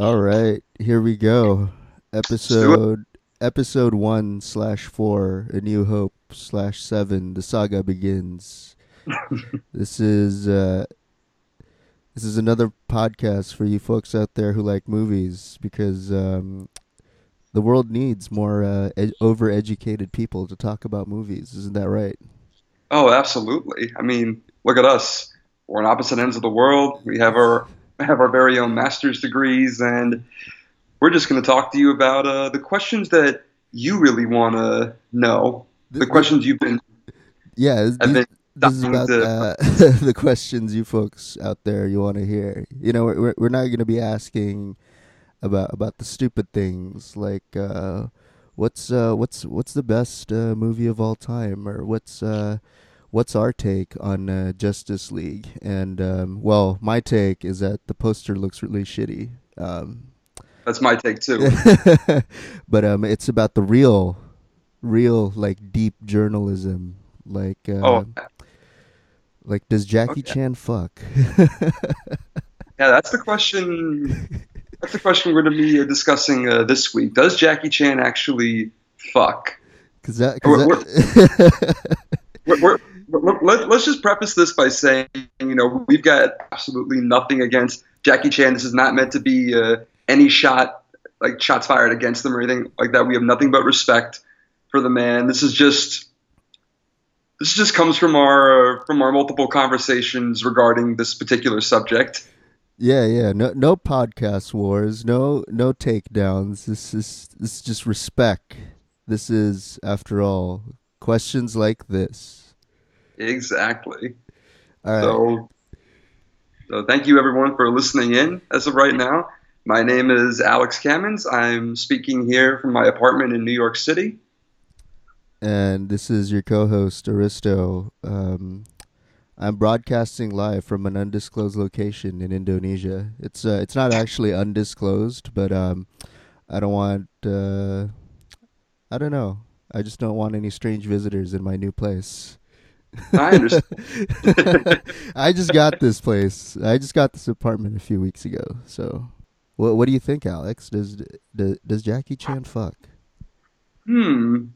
All right, here we go. Episode episode one slash four, A New Hope slash seven. The saga begins. this is uh, this is another podcast for you folks out there who like movies because um, the world needs more uh, ed- overeducated people to talk about movies. Isn't that right? Oh, absolutely. I mean, look at us. We're on opposite ends of the world. We have our have our very own master's degrees, and we're just going to talk to you about uh, the questions that you really want to know. The questions you've been. Yeah, have these- been this is about to- uh, the questions you folks out there you want to hear. You know, we're we're not going to be asking about about the stupid things like uh, what's uh, what's what's the best uh, movie of all time, or what's uh, what's our take on uh, Justice League. And um, well, my take is that the poster looks really shitty. Um, That's my take too. but um, it's about the real, real like deep journalism. Like, uh, Oh, like does Jackie Okay. Chan fuck? yeah, that's the question. That's the question we're going to be uh, discussing uh, this week. Does Jackie Chan actually fuck? Cause that, We're- that we're, we're- let, let's just preface this by saying, you know, we've got absolutely nothing against Jackie Chan. This is not meant to be uh, any shot, like shots fired against them or anything like that. We have nothing but respect for the man. This is just, this just comes from our from our multiple conversations regarding this particular subject. yeah, yeah, no, no podcast wars, no, no takedowns. This is this is just respect. This is, after all, questions like this. Exactly. Right. So, so thank you everyone for listening in as of right now. My name is Alex Cammons. I'm speaking here from my apartment in New York City. and this is your co-host Aristo. Um, I'm broadcasting live from an undisclosed location in Indonesia. It's uh, it's not actually undisclosed, but um, I don't want uh, I don't know. I just don't want any strange visitors in my new place. I understand. I just got this place. I just got this apartment a few weeks ago. So, what what do you think, Alex? Does does, does Jackie Chan fuck? Hmm.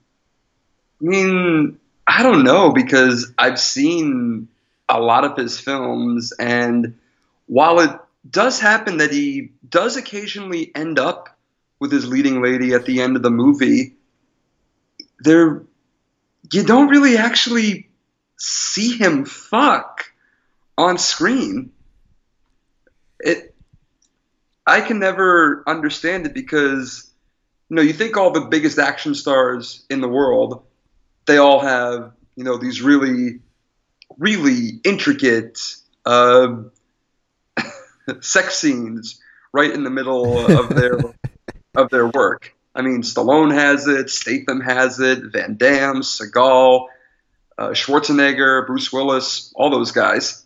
I mean, I don't know because I've seen a lot of his films, and while it does happen that he does occasionally end up with his leading lady at the end of the movie, there you don't really actually see him fuck on screen. It I can never understand it because you know, you think all the biggest action stars in the world, they all have, you know, these really, really intricate uh, sex scenes right in the middle of their of their work. I mean, Stallone has it, Statham has it, Van Damme, Seagal, uh, Schwarzenegger, Bruce Willis, all those guys.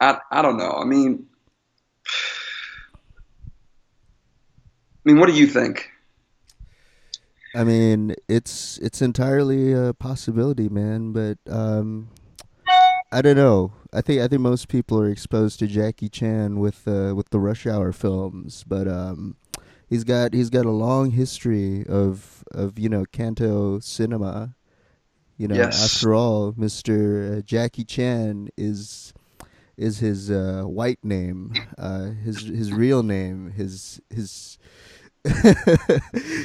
I, I don't know. I mean, I mean, what do you think? I mean, it's it's entirely a possibility, man. But um, I don't know. I think I think most people are exposed to Jackie Chan with uh, with the Rush Hour films, but um, he's got he's got a long history of of you know Canto cinema. You know, Yes. after all, Mister uh, Jackie Chan is is his uh, white name, uh, his his real name, his his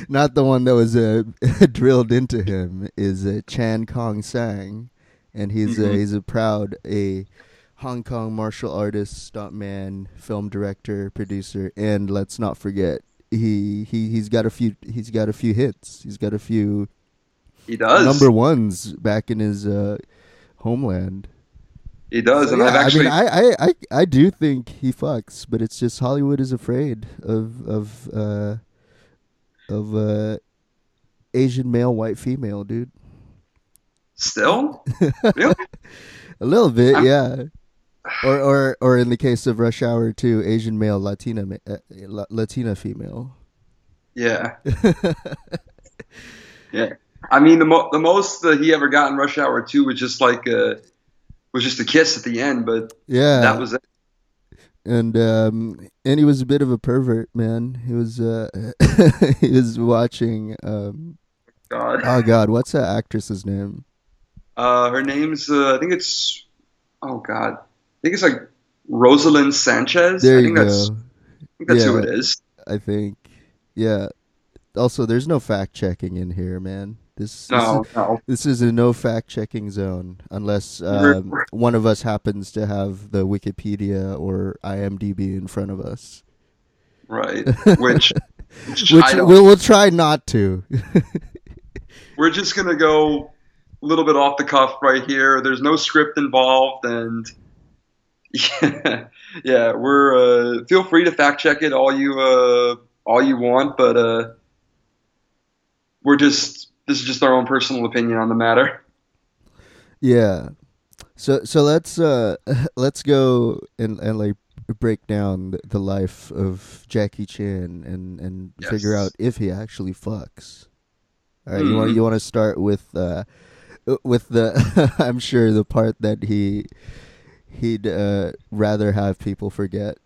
not the one that was uh, drilled into him is uh, Chan Kong Sang, and he's uh, Mhm. he's a proud a Hong Kong martial artist, stuntman, film director, producer, and let's not forget he he he's got a few he's got a few hits. He's got a few He does. number ones back in his uh, homeland. he does, and I've actually. I mean, I, I, I, I do think he fucks, but it's just Hollywood is afraid of of uh, of uh, Asian male, white female, dude. Still? Really? A little bit, I'm- yeah. Or or or in the case of Rush Hour Two, Asian male, Latina uh, Latina female. Yeah. Yeah. I mean, the, mo- the most that he ever got in Rush Hour 2 was just like a, was just a kiss at the end, but Yeah, that was it. and um, and he was a bit of a pervert, man. He was uh, he was watching. Um, God. oh God, what's that actress's name? Uh, her name's uh, I think it's oh God, think it's like Roselyn Sanchez. There I you think that's go. I think that's who it is. I think, yeah. Also, there's no fact checking in here, man. This this, No, is, no. this is a no fact checking zone unless um, one of us happens to have the Wikipedia or IMDb in front of us, Right. Which, which which we'll we'll try not to. We're just gonna go a little bit off the cuff right here. There's no script involved, and yeah, yeah. We're uh, feel free to fact check it all you uh, all you want, but uh, we're just this is just our own personal opinion on the matter. Yeah. So so let's uh let's go and and like break down the, life of Jackie Chan and and Yes. figure out if he actually fucks. All right, you want Mhm. you want to start with uh with the I'm sure the part that he he'd uh rather have people forget.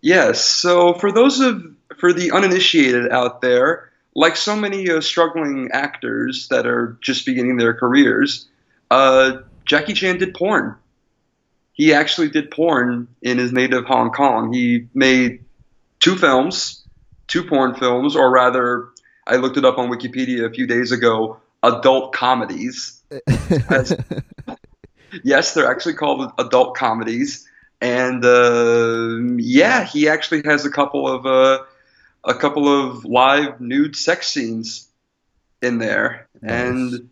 Yes. So for those of for the uninitiated out there, like so many uh, struggling actors that are just beginning their careers, uh, Jackie Chan did porn. He actually did porn in his native Hong Kong. He made two films, two porn films, or rather, I looked it up on Wikipedia a few days ago. Adult comedies. As- Yes, they're actually called adult comedies, and uh, yeah, he actually has a couple of uh, a couple of live nude sex scenes in there. Nice. And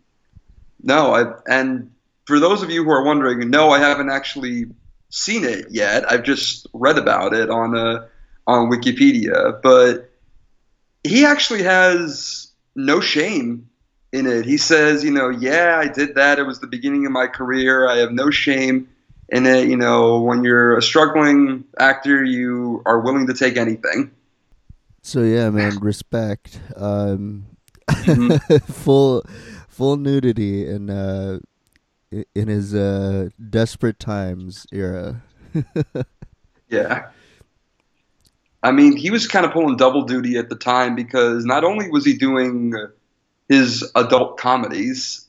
no, I and for those of you who are wondering, no, I haven't actually seen it yet. I've just read about it on uh, on Wikipedia, but he actually has no shame in it. He says, you know, yeah, I did that. It was the beginning of my career. I have no shame in it. You know, when you're a struggling actor, you are willing to take anything. So yeah, man, respect. Um, Mhm. full, full nudity in uh, in his uh, desperate times era. Yeah. I mean, he was kind of pulling double duty at the time because not only was he doing his adult comedies,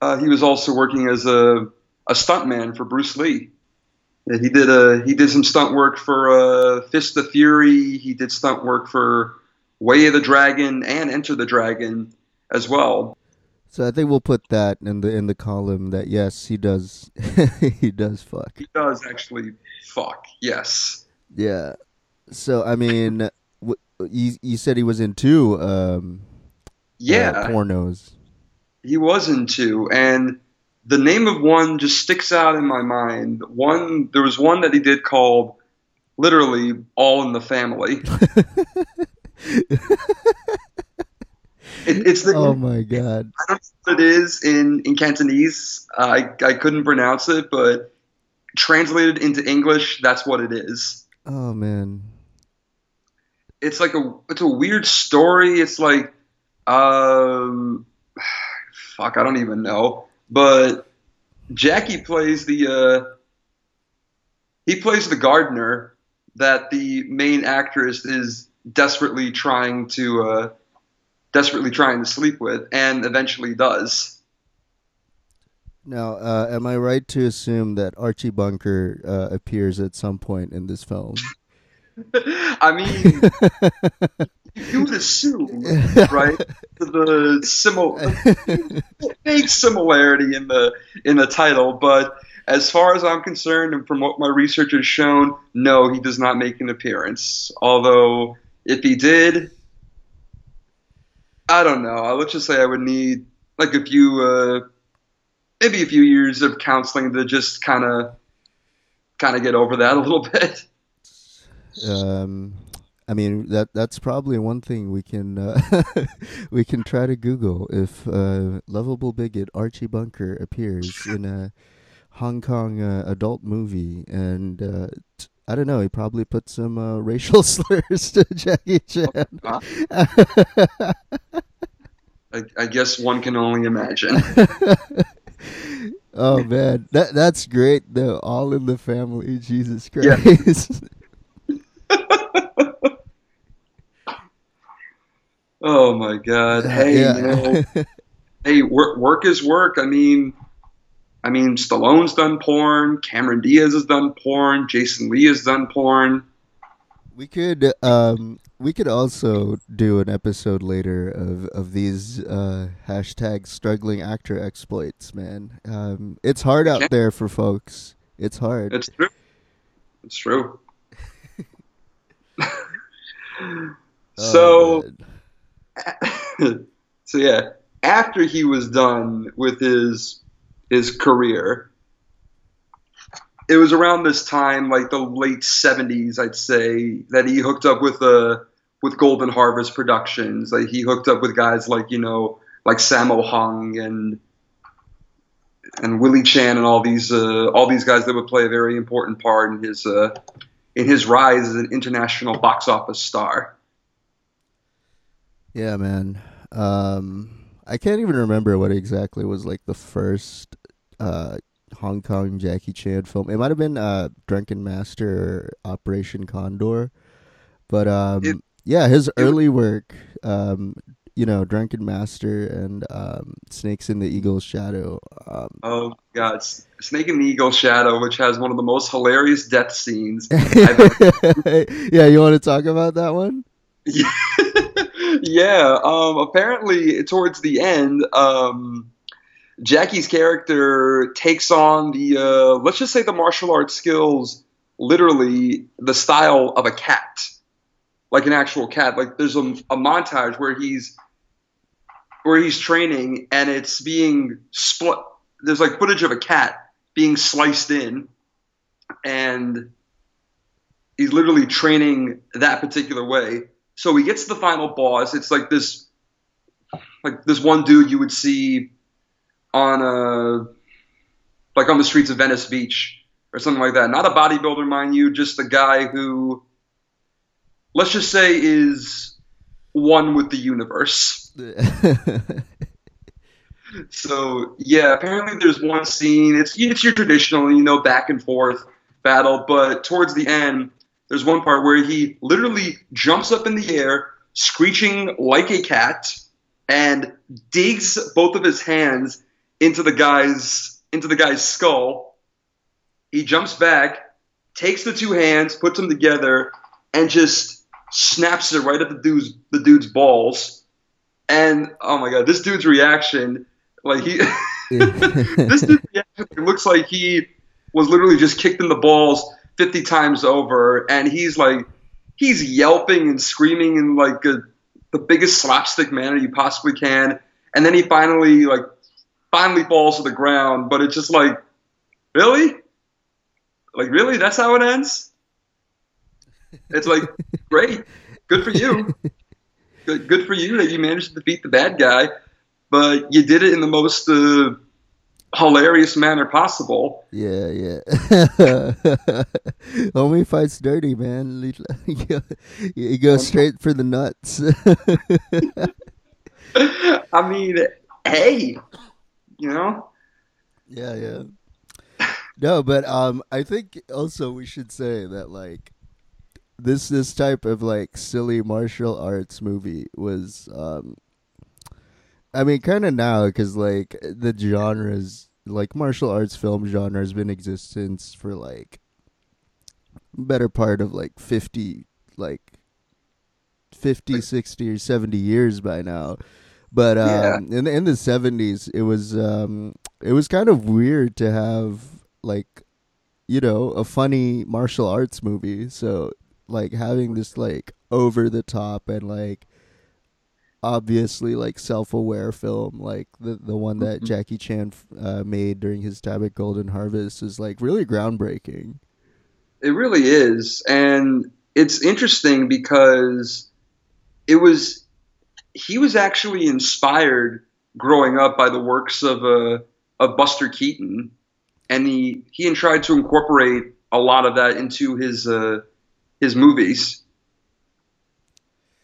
uh, he was also working as a a stuntman for Bruce Lee. Yeah, He did a he did some stunt work for uh, Fist of Fury. He did stunt work for Way of the Dragon and Enter the Dragon as well. So I think we'll put that in the in the column that yes, he does he does fuck. He does actually fuck. Yes. Yeah. So I mean, you you said he was in two um Yeah. uh, pornos. he was into and the name of one just sticks out in my mind one there was one that he did called literally all in the family it, it's the oh my god. i don't know what it is in in cantonese i i couldn't pronounce it but translated into english that's what it is Oh man. it's like a it's a weird story. It's like um fuck, I don't even know. But Jackie plays the uh he plays the gardener that the main actress is desperately trying to uh desperately trying to sleep with and eventually does. Now, uh, am I right to assume that Archie Bunker uh, appears at some point in this film? I mean, you would assume, right? The simil- big similarity in the in the title, but as far as I'm concerned, and from what my research has shown, no, he does not make an appearance. Although, if he did, I don't know. Uh, Let's just say I would need like a few, uh, maybe a few years of counseling to just kind of, kind of get over that a little bit. Um, I mean that that's probably one thing we can uh, we can try to Google if uh, lovable bigot Archie Bunker appears in a Hong Kong uh, adult movie, and uh, t- I don't know, he probably put some uh, racial slurs to Jackie Chan. I, I guess one can only imagine. oh man, that that's great though. All in the family, Jesus Christ. Yeah. Oh my God! Hey, yeah. you know, hey, work, work is work. I mean, I mean, Stallone's done porn. Cameron Diaz has done porn. Jason Lee has done porn. We could um we could also do an episode later of of these uh hashtag struggling actor exploits, man. Um it's hard out there for folks. It's hard. It's true. It's true. so oh, so yeah, after he was done with his his career, it was around this time, like the late '70s, I'd say, that he hooked up with the uh, with Golden Harvest Productions. Like he hooked up with guys like you know, like Sammo Hung and and Willie Chan and all these uh, all these guys that would play a very important part in his uh, in his rise as an international box office star. Yeah, man. Um, I can't even remember what exactly was like the first uh, Hong Kong Jackie Chan film. It might have been uh, Drunken Master or Operation Condor, but um, it, yeah, his it, early work, um, you know, Drunken Master and um, Snakes in the Eagle's Shadow. Um, oh God, Snake in the Eagle's Shadow, which has one of the most hilarious death scenes. yeah, you want to talk about that one? Yeah, yeah. Um, apparently, towards the end, um, Jackie's character takes on the uh, let's just say the martial arts skills, literally the style of a cat, like an actual cat. Like there's a, a montage where he's where he's training and it's being split. There's like footage of a cat being sliced in, and he's literally training that particular way. So he gets to the final boss. It's like this, like this one dude you would see on a like on the streets of Venice Beach or something like that. Not a bodybuilder, mind you, just a guy who, let's just say, is one with the universe. so yeah, apparently there's one scene. It's it's your traditional, you know, back and forth battle, but towards the end, there's one part where he literally jumps up in the air, screeching like a cat, and digs both of his hands into the guy's into the guy's skull. He jumps back, takes the two hands, puts them together, and just snaps it right at the dude's the dude's balls. And oh my god, this dude's reaction, like he, this dude's reaction looks like he was literally just kicked in the balls 50 times over, and he's like, he's yelping and screaming in like a, the biggest slapstick manner you possibly can. And then he finally like finally falls to the ground, but it's just like, really? Like, really? That's how it ends? It's like, great. Good for you. Good, good for you that you managed to defeat the bad guy, but you did it in the most uh, hilarious manner possible. Yeah, yeah. Homie fights dirty, man. He goes straight for the nuts. I mean, hey, you know? Yeah, yeah. No, but um, I think also we should say that like this this type of like silly martial arts movie was um, I mean, kind of now because like the genres like martial arts film genre has been in existence for like better part of like 50 like 50 60 or 70 years by now but um, yeah. in in the seventies, it was um, it was kind of weird to have like you know a funny martial arts movie. So like having this like over the top and like obviously like self-aware film like the the one that mm-hmm. Jackie Chan uh, made during his time at Golden Harvest is like really groundbreaking. It really is, and it's interesting because it was he was actually inspired growing up by the works of uh, of Buster Keaton, and he he tried to incorporate a lot of that into his uh, his movies,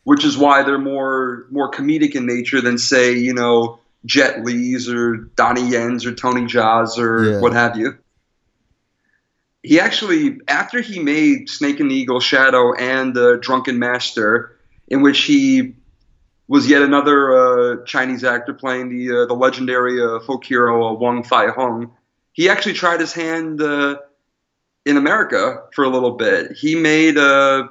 which is why they're more more comedic in nature than say you know Jet Li's or Donnie Yen's or Tony Jaa's or Yeah. what have you. He actually, after he made Snake and the Eagle Shadow and uh, Drunken Master, in which he was yet another uh, Chinese actor playing the uh, the legendary uh, folk hero uh, Wong Fei Hung, he actually tried his hand uh, in America for a little bit. He made uh,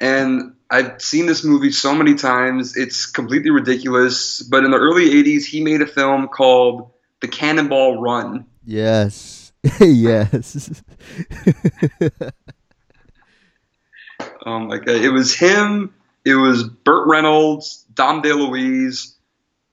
and I've seen this movie so many times. It's completely ridiculous. But in the early '80s, he made a film called The Cannonball Run. Yes. yes. Oh my god! It was him. It was Burt Reynolds, Dom DeLuise,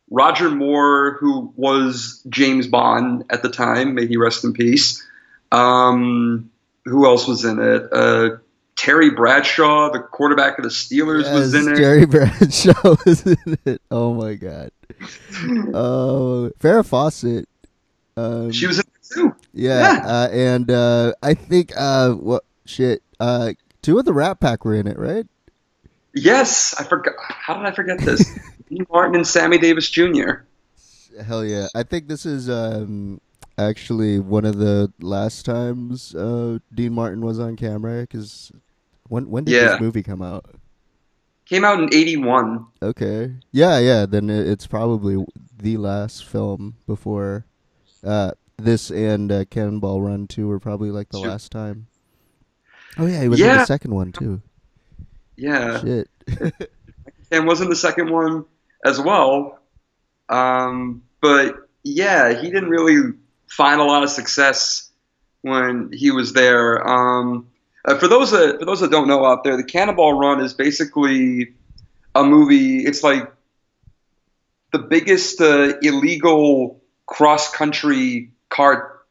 Roger Moore, who was James Bond at the time. May he rest in peace. Um, who else was in it? Uh, Terry Bradshaw, the quarterback of the Steelers, was in it. Terry Bradshaw was in it. Oh my god. Oh, Farrah Fawcett. Um, She was in it too. yeah, yeah. Uh, and uh, I think uh, what shit. Uh, two of the Rat Pack were in it, right? Yes, I forgot. How did I forget this? Dean Martin and Sammy Davis Jr. Hell yeah! I think this is um, actually one of the last times uh, Dean Martin was on camera. Because when when did Yeah. this movie come out? Came out in '81. Okay, yeah, yeah. Then it's probably the last film before uh, this and uh, Cannonball Run two were probably like the last time. Oh yeah, he was in the second one too. Yeah. Shit. and wasn't the second one as well. Um, but yeah, he didn't really find a lot of success when he was there. Um, uh, for those that for those that don't know out there, the Cannonball Run is basically a movie. It's like the biggest uh, illegal cross country car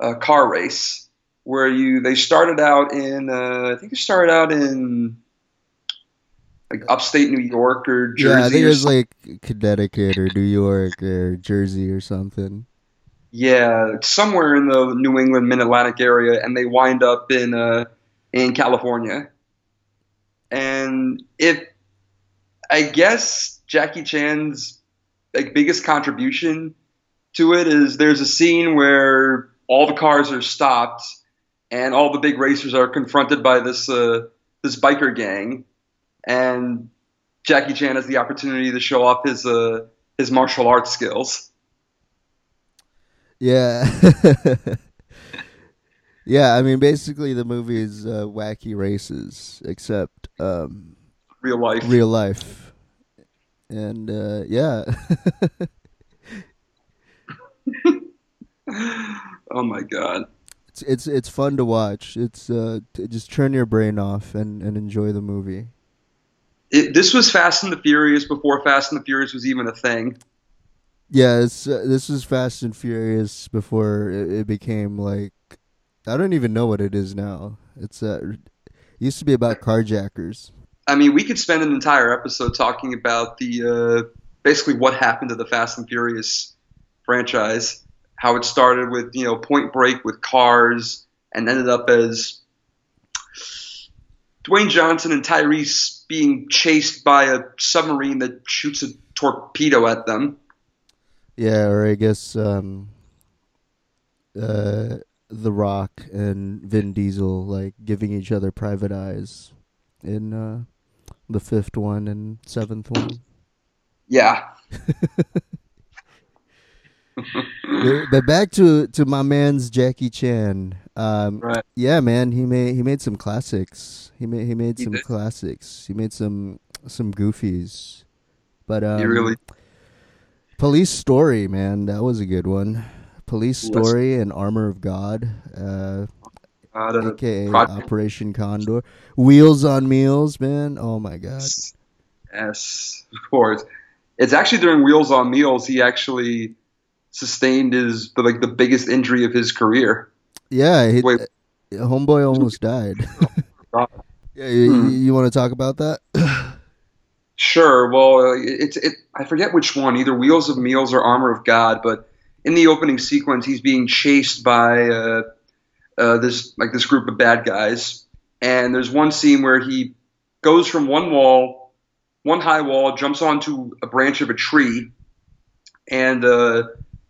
uh, car race where you they started out in uh, I think it started out in like upstate New York or Jersey. yeah, I think it was like Connecticut or New York or Jersey or something. Yeah, somewhere in the New England Mid Atlantic area, and they wind up in uh, in California. And if I guess Jackie Chan's like biggest contribution to it is there's a scene where all the cars are stopped and all the big racers are confronted by this uh, this biker gang, and Jackie Chan has the opportunity to show off his uh, his martial arts skills. Yeah. yeah, I mean, basically, the movie is uh, wacky races, except um, Real life. real life. And uh, yeah, oh my god. it's it's it's fun to watch. It's uh, just turn your brain off and, and enjoy the movie. It, this was Fast and the Furious before Fast and the Furious was even a thing. Yeah, it's, uh, this was Fast and Furious before it, it became like I don't even know what it is now. It's uh, it used to be about carjackers. I mean, we could spend an entire episode talking about the uh, basically what happened to the Fast and Furious franchise, how it started with you know Point Break with cars and ended up as Dwayne Johnson and Tyrese being chased by a submarine that shoots a torpedo at them. Yeah, or I guess um, uh, The Rock and Vin Diesel like giving each other private eyes in uh, the fifth one and seventh one. Yeah, but back to to my man's Jackie Chan. Um, right. yeah, man, he made he made some classics. He made he made He some did. classics. He made some some goofies. But um, He really Police Story, man, that was a good one. Police Story and Armor of God, uh, aka Project- Operation Condor. Wheels on Meals, man. Oh my god. Yes, of course. It's actually during Wheels on Meals he actually sustained his the, like the biggest injury of his career. Yeah, he, Wait. uh, homeboy almost died. Yeah, you, Hmm. you want to talk about that? Sure. Well, uh, it's it. I forget which one, either Wheels of Meals or Armor of God. But in the opening sequence, he's being chased by uh, uh, this like this group of bad guys, and there's one scene where he goes from one wall, one high wall, jumps onto a branch of a tree, and uh,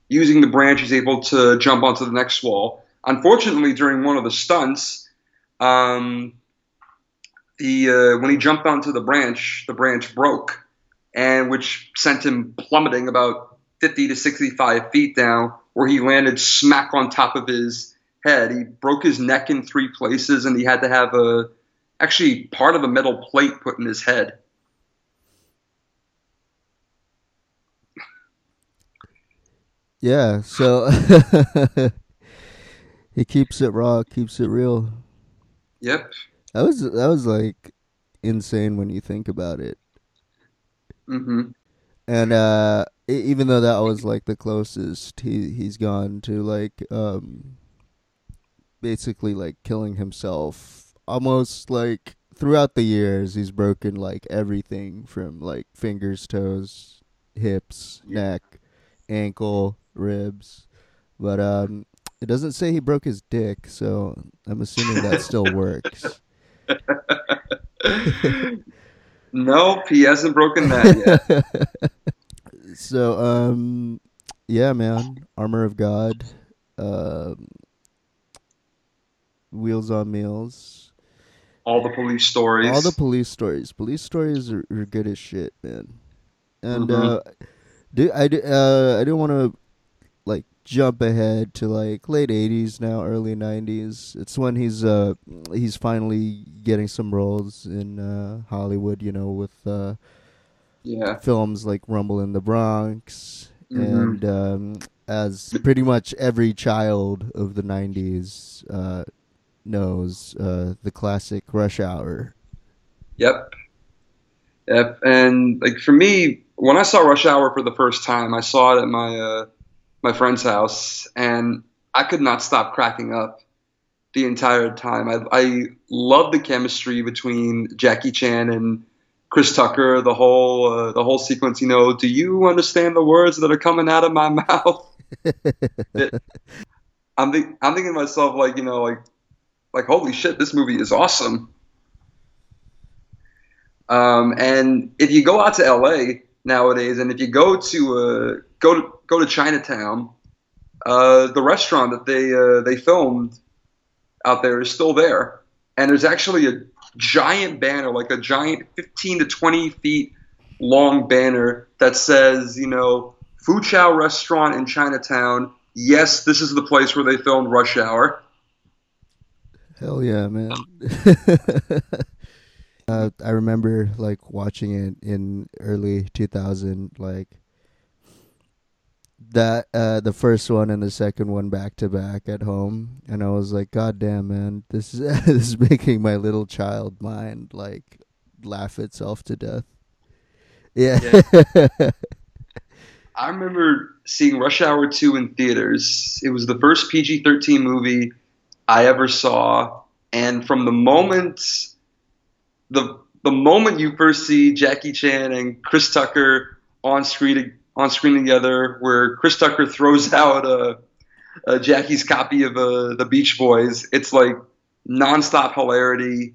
using the branch, he's able to jump onto the next wall. Unfortunately, during one of the stunts, um, the uh, when he jumped onto the branch, the branch broke, and which sent him plummeting about 50 to 65 feet down, where he landed smack on top of his head. He broke his neck in three places, and he had to have a actually part of a metal plate put in his head. Yeah, so he keeps it raw, keeps it real. Yep. That was that was like insane when you think about it. hmm And uh even though that was like the closest he he's gone to like um basically like killing himself almost like throughout the years he's broken like everything from like fingers, toes, hips, neck, ankle, ribs. But um it doesn't say he broke his dick, so I'm assuming that still works. nope, he hasn't broken that yet. so um yeah man armor of god um wheels on meals All the police stories. all the police stories police stories are, are good as shit man and Mhm. uh do i do, uh i don't want to jump ahead to like late 80s now early 90s it's when he's uh he's finally getting some roles in uh hollywood you know with uh yeah. films like Rumble in the Bronx, Mhm. and um, as pretty much every child of the '90s uh, knows, uh, the classic Rush Hour. Yep. Yep. And like for me, when I saw Rush Hour for the first time, I saw it at my uh, my friend's house, and I could not stop cracking up the entire time. I I love the chemistry between Jackie Chan and Chris Tucker. The whole uh, the whole sequence. You know, do you understand the words that are coming out of my mouth? I'm think, I'm thinking to myself like you know like like holy shit, this movie is awesome. Um, and if you go out to LA nowadays, and if you go to uh, go to go to Chinatown, uh, the restaurant that they uh, they filmed out there is still there, and there's actually a giant banner, like a giant 15 to 20 feet long banner that says, you know, Foo Chow Restaurant in Chinatown. Yes, this is the place where they filmed Rush Hour. Hell yeah, man! uh, I remember like watching it in early 2000, like that uh, the first one and the second one back to back at home, and I was like, God damn, man, this is this is making my little child mind like laugh itself to death. Yeah. I remember seeing Rush Hour 2 in theaters. It was the first PG 13 movie I ever saw. And from the moment the the moment you first see Jackie Chan and Chris Tucker on screen on screen together, where Chris Tucker throws out a, a Jackie's copy of uh, the Beach Boys, it's like nonstop hilarity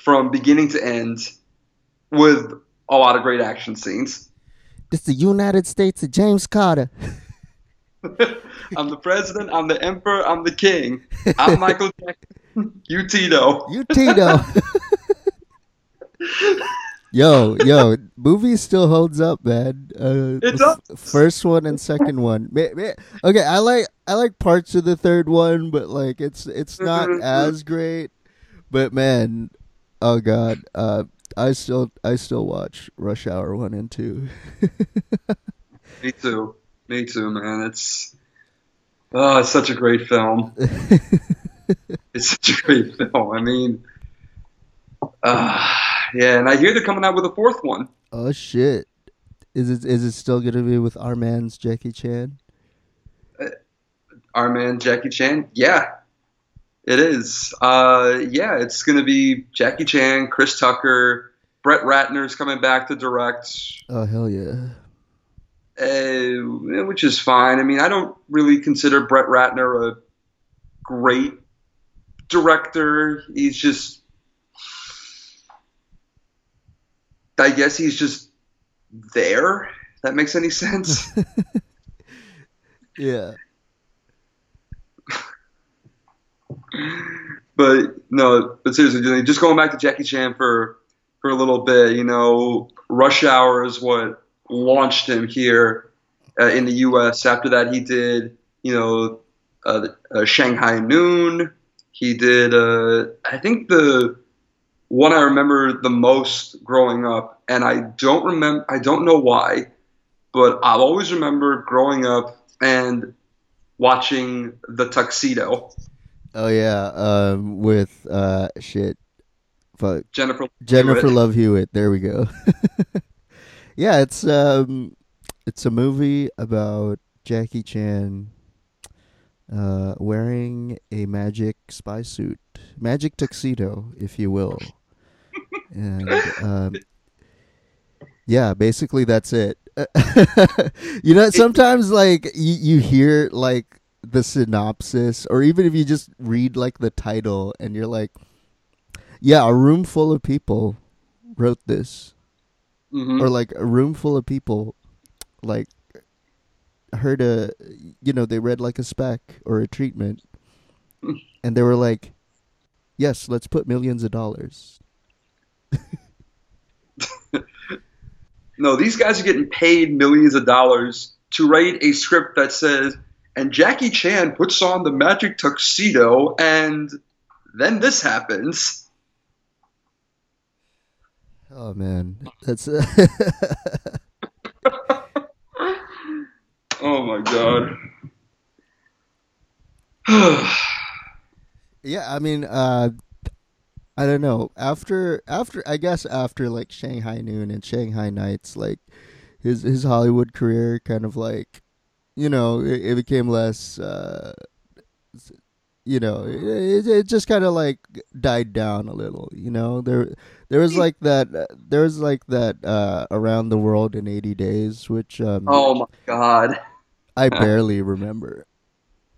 from beginning to end, with a lot of great action scenes. It's the United States of James Carter. I'm the president. I'm the emperor. I'm the king. I'm Michael Jackson. You Tito. You Tito. Yo, yo, movie still holds up, man. Uh, It the does. First one and second one. Okay, I like I like parts of the third one, but like it's it's not Mhm. as great. But man, oh god, uh, I still I still watch Rush Hour one and two. Me too. Me too, man. It's oh, it's such a great film. It's such a great film. I mean, uh, yeah, and I hear they're coming out with a fourth one. oh shit, is it is it still gonna be with our man's Jackie Chan? Our man Jackie Chan. Yeah, it is. Uh, yeah, it's gonna be Jackie Chan, Chris Tucker, Brett Ratner's coming back to direct. Oh hell yeah. uh, which is fine. I mean, I don't really consider Brett Ratner a great director. He's just, I guess he's just there that makes any sense. yeah. but no, but seriously, just going back to Jackie Chan for for a little bit, you know, Rush Hour is what launched him here uh, in the U.S. After that, he did, you know, uh, uh, Shanghai Noon. He did, uh, I think the one I remember the most growing up, and I don't remember, I don't know why, but I'll always remember growing up and watching The Tuxedo. Oh yeah, um, with uh, shit, fuck Jennifer Jennifer Hewitt. Love Hewitt. There we go. yeah, it's um, it's a movie about Jackie Chan uh, wearing a magic spy suit, magic tuxedo, if you will, and um, yeah, basically that's it. you know, sometimes like you, you hear like the synopsis, or even if you just read like the title, and you're like, yeah, a room full of people wrote this, Mhm. or like a room full of people like heard a you know they read like a spec or a treatment and they were like yes let's put millions of dollars No, these guys are getting paid millions of dollars to write a script that says, and Jackie Chan puts on the magic tuxedo, and then this happens. oh man that's Oh my god. yeah i mean uh i don't know after after i guess after like shanghai noon and shanghai nights like his his hollywood career kind of like you know it, it became less uh you know it, it just kind of like died down a little you know there there was like that there was like that uh around the world in 80 days which um oh my god. i barely remember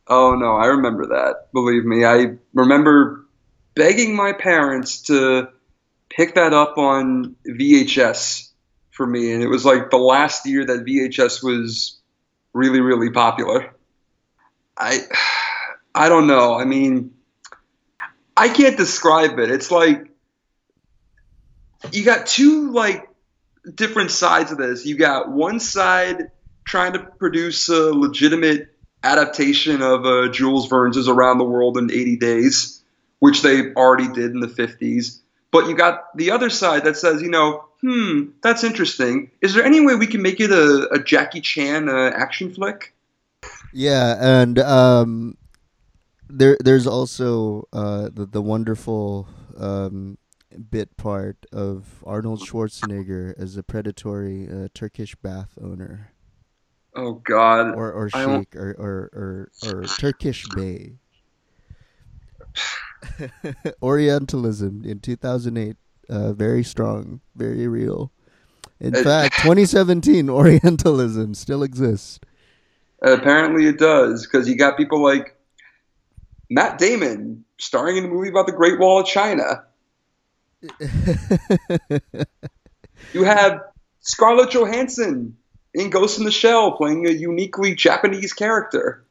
Oh no, I remember that. Believe me, I remember begging my parents to pick that up on VHS for me, and it was like the last year that VHS was really, really popular. I, I don't know. I mean, I can't describe it. It's like you got two like different sides of this. You got one side trying to produce a legitimate adaptation of uh, Jules Verne's Around the World in 80 Days, which they already did in the 50s. But you got the other side that says, you know, hmm, that's interesting. Is there any way we can make it a, a Jackie Chan uh, action flick? Yeah, and um, there there's also uh, the the wonderful um, bit part of Arnold Schwarzenegger as a predatory uh, Turkish bath owner, Oh God. or or sheik, or or or, or Turkish bey. Orientalism in 2008, uh, very strong, very real. In Uh, fact, 2017 Orientalism still exists. Apparently it does, because you got people like Matt Damon starring in a movie about the Great Wall of China. You have Scarlett Johansson in Ghost in the Shell playing a uniquely Japanese character.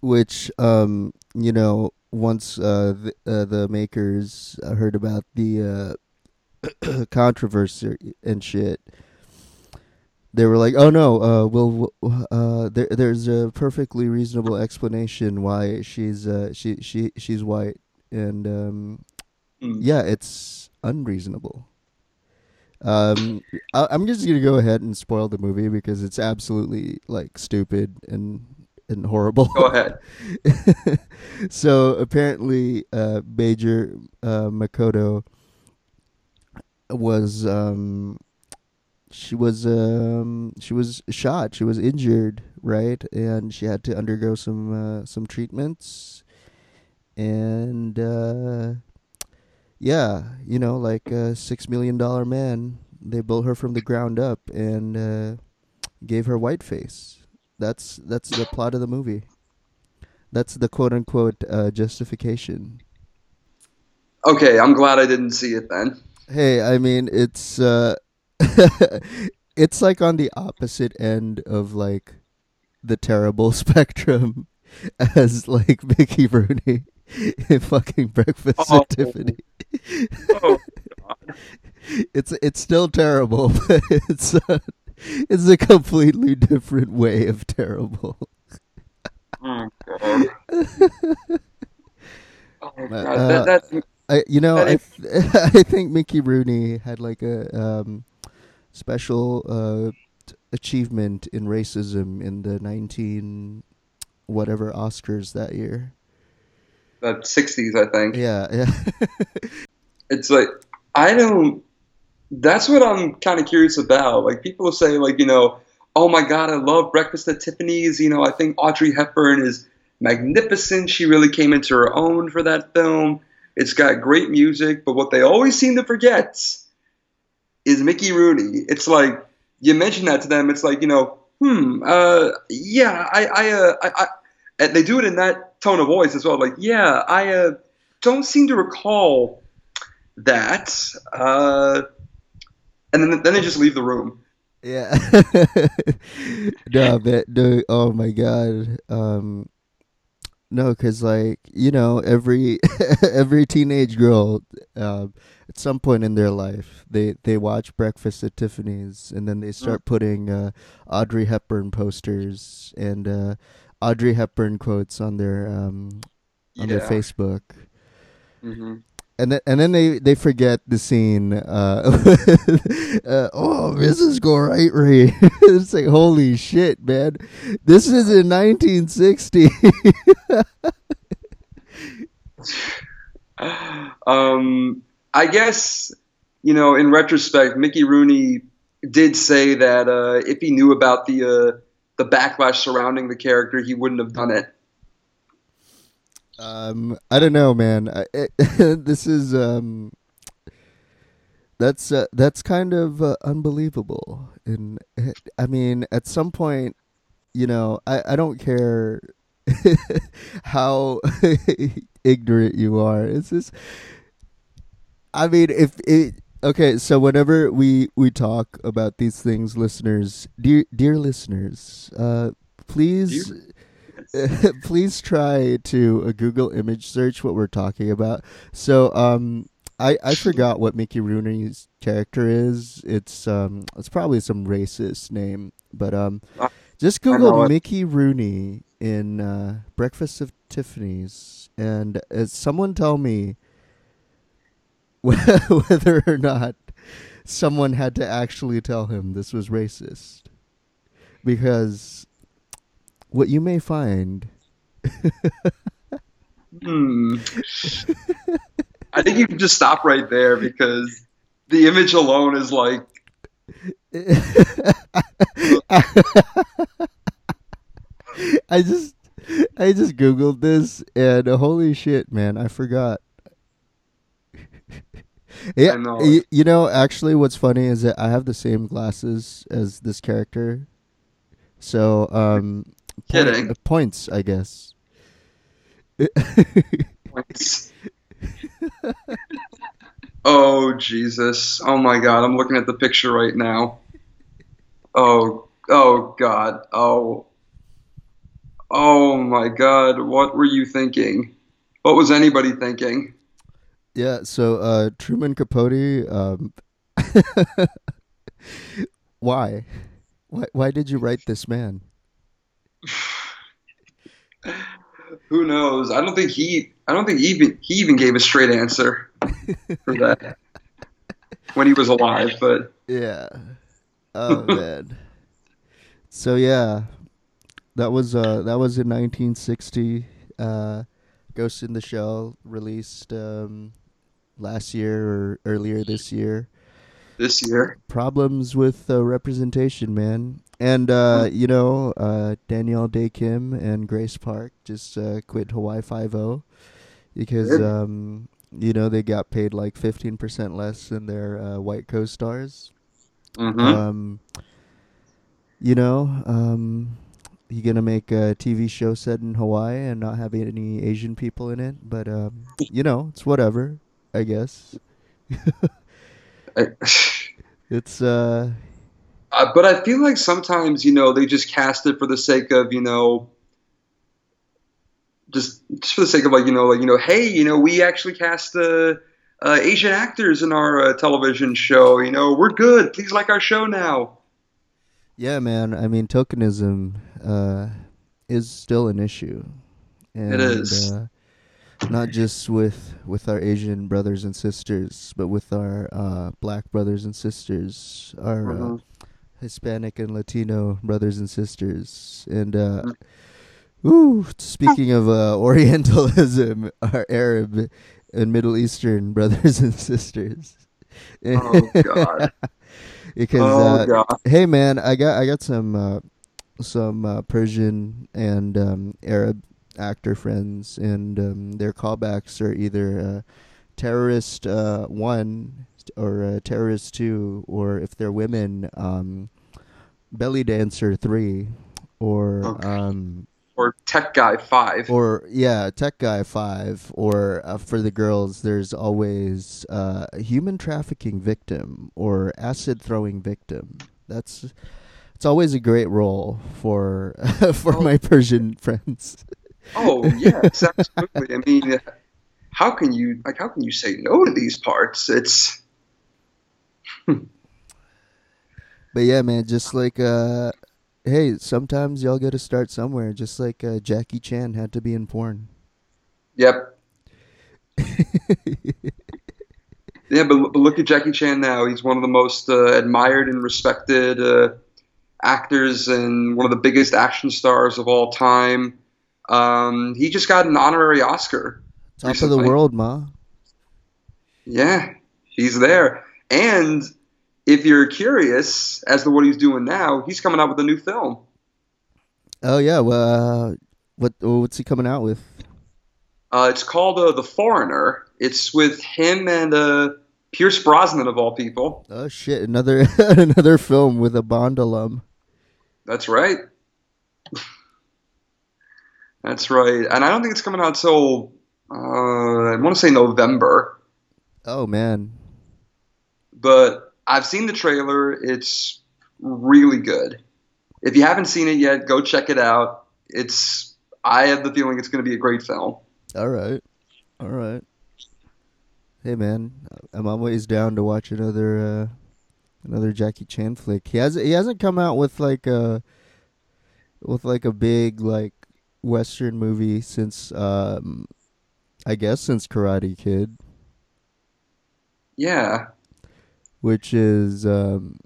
which um you know once uh the, uh, the makers uh, heard about the uh controversy and shit they were like oh no uh well uh there there's a perfectly reasonable explanation why she's uh she she she's white and um Mm. yeah it's unreasonable um I, i'm just gonna go ahead and spoil the movie because it's absolutely like stupid and and horrible Go ahead. so apparently, uh, Major uh, Makoto was um, she was um, she was shot. She was injured, right? And she had to undergo some uh, some treatments. And uh, yeah, you know, like a six million dollar man, they built her from the ground up and uh, gave her white face. That's that's the plot of the movie. That's the quote unquote uh, justification. Okay, I'm glad I didn't see it then. Hey, I mean it's uh, it's like on the opposite end of like the terrible spectrum as like Mickey Rooney in fucking Breakfast Oh. at Tiffany. Oh, It's it's still terrible, but it's a, it's a completely different way of terrible. oh God. Oh, God. Uh, that, that, I, you know, I, I think Mickey Rooney had like a um, special uh, t- achievement in racism in the nineteen whatever Oscars that year. The 60s, I think. Yeah, yeah, it's like I don't. That's what I'm kind of curious about. Like people say, like you know, oh my god, I love Breakfast at Tiffany's. You know, I think Audrey Hepburn is magnificent. She really came into her own for that film. It's got great music, but what they always seem to forget is Mickey Rooney. It's like you mention that to them, it's like you know, hmm, uh, yeah, I, I, uh, I, I they do it in that tone of voice as well. Like, yeah, I uh, don't seem to recall that. Uh, and then, then they just leave the room. yeah. no, but no, oh my god. Um, no, because like you know, every every teenage girl, uh, at some point in their life, they they watch Breakfast at Tiffany's, and then they start putting uh, Audrey Hepburn posters and uh, Audrey Hepburn quotes on their um, on their Yeah. Facebook. hmm And then, and then they, they forget the scene. Uh, uh, oh, Mrs. Golightly! it's like holy shit, man! This is in 1960. Um, I guess you know, in retrospect, Mickey Rooney did say that uh, if he knew about the uh, the backlash surrounding the character, he wouldn't have done it. Um, I don't know, man. I, this is um, that's uh, that's kind of uh, unbelievable. And I mean, at some point, you know, I, I don't care how ignorant you are. It's just, I mean, if it okay. So whenever we we talk about these things, listeners, dear dear listeners, uh, please. please try to uh, Google image search what we're talking about. So, um, I I forgot what Mickey Rooney's character is. It's um, it's probably some racist name, but um, just Google. Mickey Rooney in uh, Breakfast of Tiffany's, and uh, someone tell me whether or not someone had to actually tell him this was racist, because what you may find Hmm. I think you can just stop right there because the image alone is like, I just I just googled this and holy shit, man, I forgot. yeah, know. y- you know, actually, what's funny is that I have the same glasses as this character, so um, point- Kidding. uh, points, I guess. points. oh Jesus! Oh my God! I'm looking at the picture right now. Oh, oh God! Oh, oh my God! What were you thinking? What was anybody thinking? Yeah, so uh, Truman Capote. Um, why? Why? Why did you write this man? Who knows? I don't think he. I don't think he even he even gave a straight answer for that when he was alive. But Yeah. Oh man. So yeah, that was uh that was in 1960. Uh, Ghost in the Shell released um last year or earlier this year. this year, Problems with uh, representation, man. And uh, you know, uh, Daniel Dae Kim and Grace Park just uh, quit Hawaii Five O because um, you know they got paid like 15% less than their uh, white co-stars. hmm Um, you know, um, you gonna make a TV show set in Hawaii and not have any Asian people in it, but um, you know, it's whatever, I guess. It's uh, Uh, but I feel like sometimes, you know, they just cast it for the sake of, you know, just just for the sake of like, you know, like you know, hey, you know, we actually cast uh, uh, Asian actors in our uh, television show. You know, we're good. Please like our show now. Yeah, man. I mean, tokenism uh, is still an issue. And, It is. Uh, not just with with our Asian brothers and sisters, but with our uh, black brothers and sisters, our uh, Mhm. Hispanic and Latino brothers and sisters, and uh, ooh, speaking of uh, Orientalism, our Arab and Middle Eastern brothers and sisters. Oh God. because oh uh, God. hey man, I got I got some uh, some uh, Persian and um, Arab actor friends, and um, their callbacks are either uh, terrorist uh, one or uh, terrorist two, or if they're women, um, belly dancer three, or Okay. um, Or Tech Guy Five. or yeah, tech guy five, or uh, for the girls, there's always uh, a human trafficking victim or acid throwing victim. That's it's always a great role for for Oh. my Persian friends. Oh yes, absolutely. I mean, how can you like? How can you say no to these parts? It's But yeah, man, just like uh, hey, sometimes y'all got to start somewhere. Just like uh, Jackie Chan had to be in porn. yep. Yeah, but, but look at Jackie Chan now. He's one of the most uh, admired and respected uh, actors and one of the biggest action stars of all time. Um, he just got an honorary Oscar. Top of the world, ma. Yeah, he's there. And if you're curious as to what he's doing now, he's coming out with a new film. Oh yeah, well, uh, what what's he coming out with? Uh, it's called uh, The Foreigner. It's with him and uh, Pierce Brosnan of all people. Oh shit, another another film with a Bond alum. That's right. That's right. And I don't think it's coming out till uh, I want to say November. Oh man, But I've seen the trailer. It's really good. If you haven't seen it yet, go check it out. It's I have the feeling it's going to be a great film. all right, all right. Hey man, I'm always down to watch another uh, another Jackie Chan flick. He has he hasn't come out with like a with like a big like Western movie since um, I guess since Karate Kid, Yeah, which is um,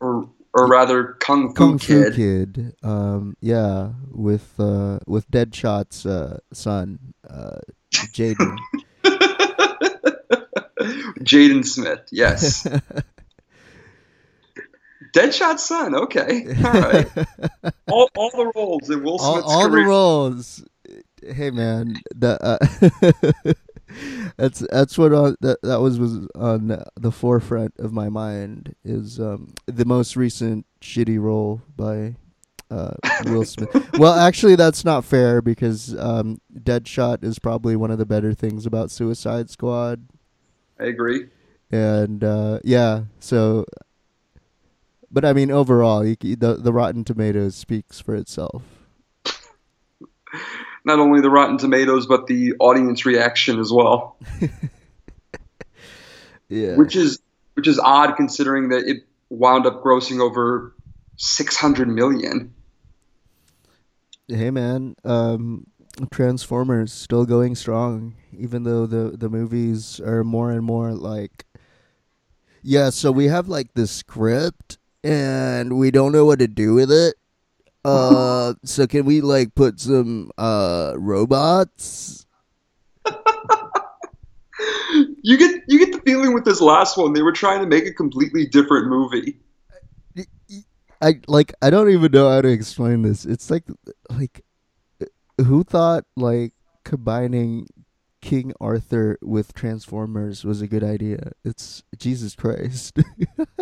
or or rather, Kung Fu Kung Fu Kid. Kid. Um, yeah, with uh, with Deadshot's uh, son, uh, Jaden. Jaden Smith. Yes. Deadshot's son. Okay. All right. all, all the roles in Will all, Smith's all the roles. Hey man, the uh, that's that's what on, that that was was on the forefront of my mind is um, the most recent shitty role by uh, Will Smith. well, actually, that's not fair because um, Deadshot is probably one of the better things about Suicide Squad, I agree. and uh, yeah, so. But I mean, overall, you, the the Rotten Tomatoes speaks for itself. Not only the Rotten Tomatoes, but the audience reaction as well, Yeah. which is which is odd considering that it wound up grossing over six hundred million. Hey man, um, Transformers still going strong, even though the the movies are more and more like. Yeah, so we have like the script, and we don't know what to do with it. Uh, so can we like put some uh robots? You get you get the feeling with this last one they were trying to make a completely different movie. I like I don't even know how to explain this. It's like like who thought like combining King Arthur with Transformers was a good idea? It's Jesus Christ.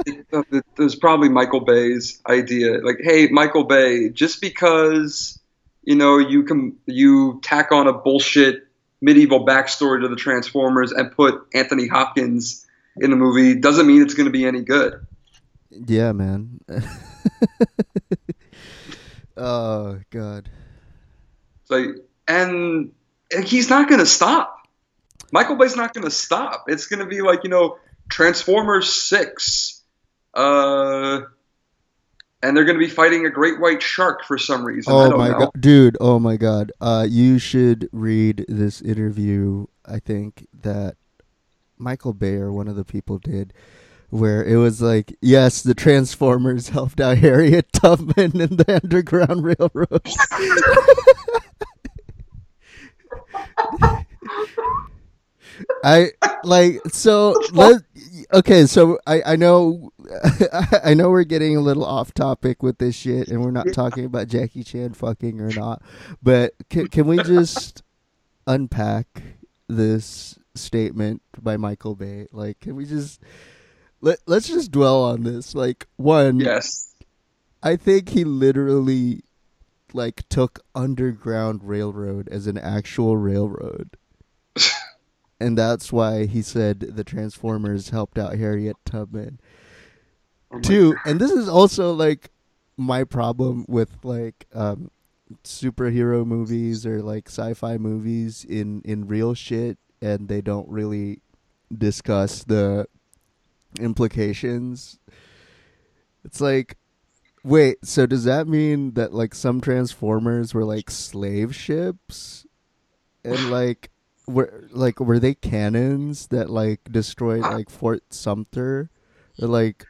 It, was probably Michael Bay's idea. Like, hey, Michael Bay, just because you know you can you tack on a bullshit medieval backstory to the Transformers and put Anthony Hopkins in the movie doesn't mean it's going to be any good. Yeah, man. oh God. Like, and he's not going to stop. Michael Bay's not going to stop. It's going to be like you know Transformers Six, uh, and they're going to be fighting a great white shark for some reason. I Oh don't my know. god, dude! Oh my god! Uh, you should read this interview. I think that Michael Bay or one of the people did, where it was like, yes, the Transformers helped out Harriet Tubman in the Underground Railroad. I like so let okay so I I know I know we're getting a little off topic with this shit and we're not talking about Jackie Chan fucking or not but can can we just unpack this statement by Michael Bay like can we just let let's just dwell on this like one Yes. I think he literally like took Underground Railroad as an actual railroad. and that's why he said the Transformers helped out Harriet Tubman. Oh Two, and this is also like my problem with like um superhero movies or like sci-fi movies in in real shit and they don't really discuss the implications. It's like wait, so does that mean that like some transformers were like slave ships and like were like were they cannons that like destroyed like Fort Sumter or like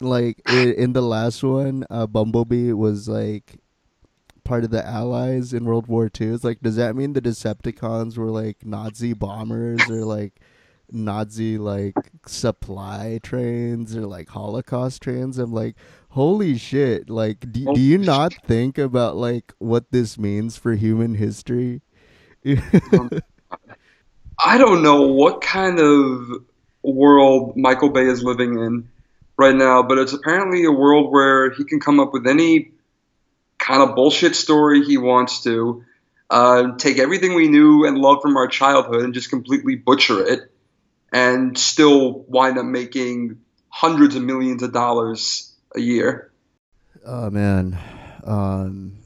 like in, in the last one uh Bumblebee was like part of the allies in World War II. It's like does that mean the Decepticons were like Nazi bombers or like Nazi like supply trains or like Holocaust trains? I'm like holy shit. Like do, do you not think about like what this means for human history? I don't know what kind of world Michael Bay is living in right now, but it's apparently a world where he can come up with any kind of bullshit story he wants to, uh, take everything we knew and loved from our childhood and just completely butcher it, and still wind up making hundreds of millions of dollars a year. oh man um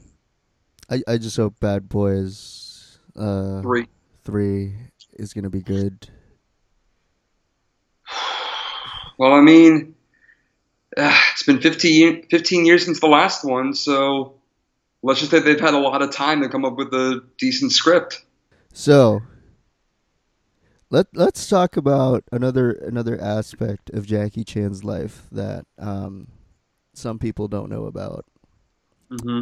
i i just hope bad boys uh Three. 3 is going to be good Well, I mean, uh, it's been 15, 15 years since the last one, so let's just say they've had a lot of time to come up with a decent script. So let let's talk about another another aspect of Jackie Chan's life that um, some people don't know about. hmm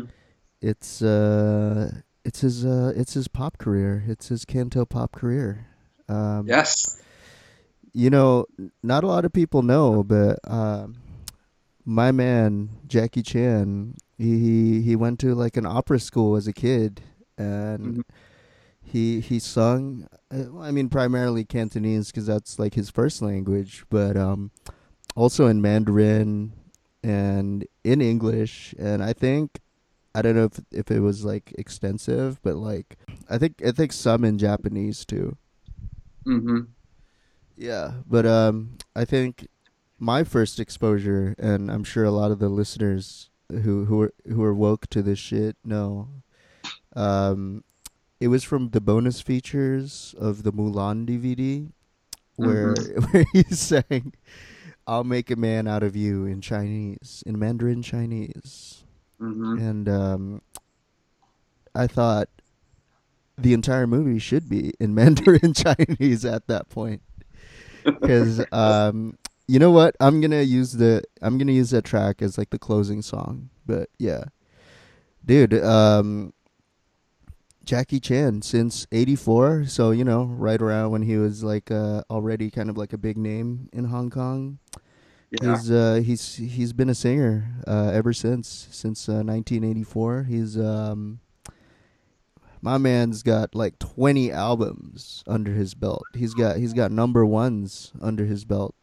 It's uh it's his uh it's his pop career. It's his canto pop career. Um, Yes. you know, not a lot of people know, but um, my man Jackie Chan, he, he he went to like an opera school as a kid, and Mhm. he he sung. uh, I mean, primarily Cantonese because that's like his first language, but um, also in Mandarin and in English, and I think. I don't know if if it was like extensive, but like I think I think some in Japanese too. hmm Yeah, but um, I think my first exposure, and I'm sure a lot of the listeners who who are who are woke to this shit know, um, it was from the bonus features of the Mulan DVD, where where he sang, "I'll make a man out of you" in Chinese, in Mandarin Chinese, hmm and um, I thought the entire movie should be in Mandarin Chinese at that point because um, you know what? I'm gonna use the I'm gonna use that track as like the closing song. But yeah, dude, um, Jackie Chan since '84, so you know, right around when he was like uh, already kind of like a big name in Hong Kong. Yeah. He's uh, he's he's been a singer uh, ever since since uh, 1984. He's um, my man's got like 20 albums under his belt. He's got he's got number ones under his belt.